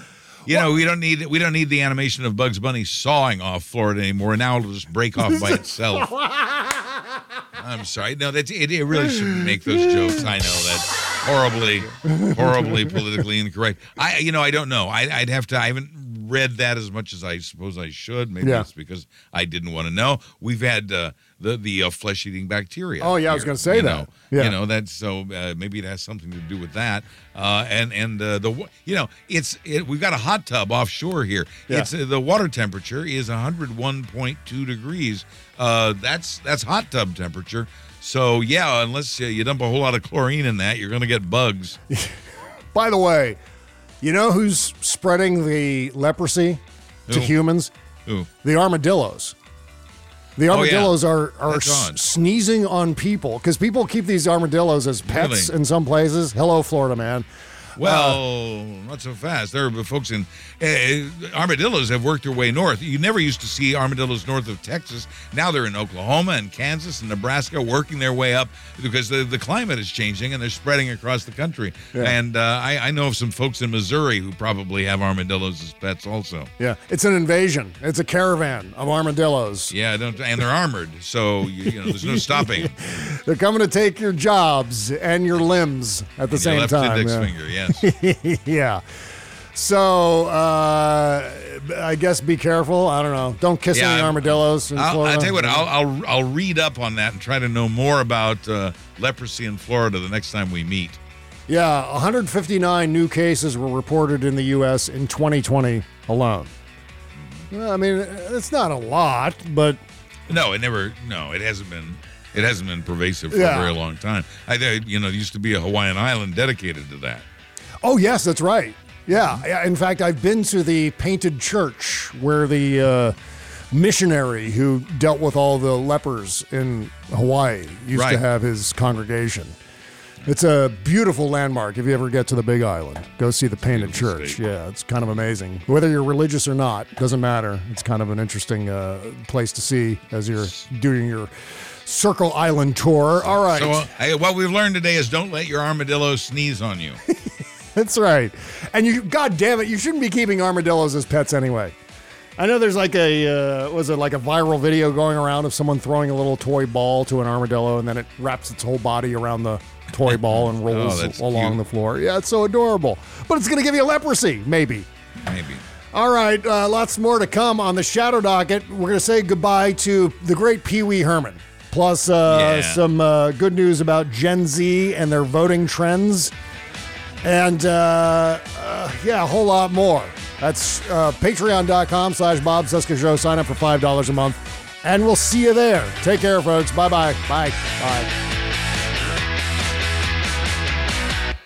You know, we don't need we don't need the animation of Bugs Bunny sawing off Florida anymore. And now it'll just break off by itself. I'm sorry. No, that's it, it really shouldn't make those jokes. I know that horribly, horribly politically incorrect. I, you know, I don't know. I, I'd have to. I haven't read that as much as I suppose I should. Maybe Yeah. it's because I didn't want to know. We've had uh, the the uh, flesh eating bacteria. Oh, yeah, I was gonna say you that. know. Yeah. You know that's so uh, maybe it has something to do with that. Uh, and and uh, the you know it's it, we've got a hot tub offshore here. Yeah. It's uh, the water temperature is 101.2 degrees. Uh, that's that's hot tub temperature. So yeah, unless uh, you dump a whole lot of chlorine in that, you're going to get bugs. By the way, you know who's spreading the leprosy to humans? Who? The armadillos. The Oh, yeah. armadillos are are sneezing on people because people keep these armadillos as pets Really? in some places. Hello, Florida man. Well, not so fast. There are folks in uh, armadillos have worked their way north. You never used to see armadillos north of Texas. Now they're in Oklahoma and Kansas and Nebraska, working their way up because the, the climate is changing and they're spreading across the country. Yeah. And uh, I, I know of some folks in Missouri who probably have armadillos as pets also. Yeah, it's an invasion. It's a caravan of armadillos. Yeah, don't, and they're armored, so you, you know there's no stopping. They're coming to take your jobs and your limbs at the And same left time. index yeah. finger, yes. yeah. So uh, I guess be careful. I don't know. Don't kiss Yeah, any armadillos. In I'll, Florida. I'll tell you what. I'll, I'll I'll read up on that and try to know more about uh, leprosy in Florida the next time we meet. Yeah, 159 new cases were reported in the U.S. in 2020 alone. Well, I mean, it's not a lot, but No, it never. No, it hasn't been. It hasn't been pervasive for Yeah. a very long time. I, I- you know, there used to be a Hawaiian island dedicated to that. Oh, yes, that's right. Yeah. yeah, In fact, I've been to the painted church where the uh, missionary who dealt with all the lepers in Hawaii used to have his congregation. It's a beautiful landmark. If you ever get to the Big Island, go see the painted church. Yeah, it's kind of amazing. Whether you're religious or not, doesn't matter. It's kind of an interesting uh, place to see as you're doing your Circle Island tour. All right. So, uh, hey, what we've learned today is don't let your armadillo sneeze on you. That's right. And you, God damn it, you shouldn't be keeping armadillos as pets anyway. I know there's like a, uh, was it like a viral video going around of someone throwing a little toy ball to an armadillo and then it wraps its whole body around the toy ball and rolls Oh, along cute. the floor. Yeah, it's so adorable. But it's going to give you leprosy, maybe. Maybe. All right, uh, lots more to come on the Shadow Docket. We're going to say goodbye to the great Pee Wee Herman. Plus, uh, Yeah. some uh, good news about Gen Z and their voting trends. And uh, uh, yeah, a whole lot more. That's uh, patreon.com slash Bob Show. Sign up for $5 a month. And we'll see you there. Take care, folks. Bye-bye. Bye. Bye.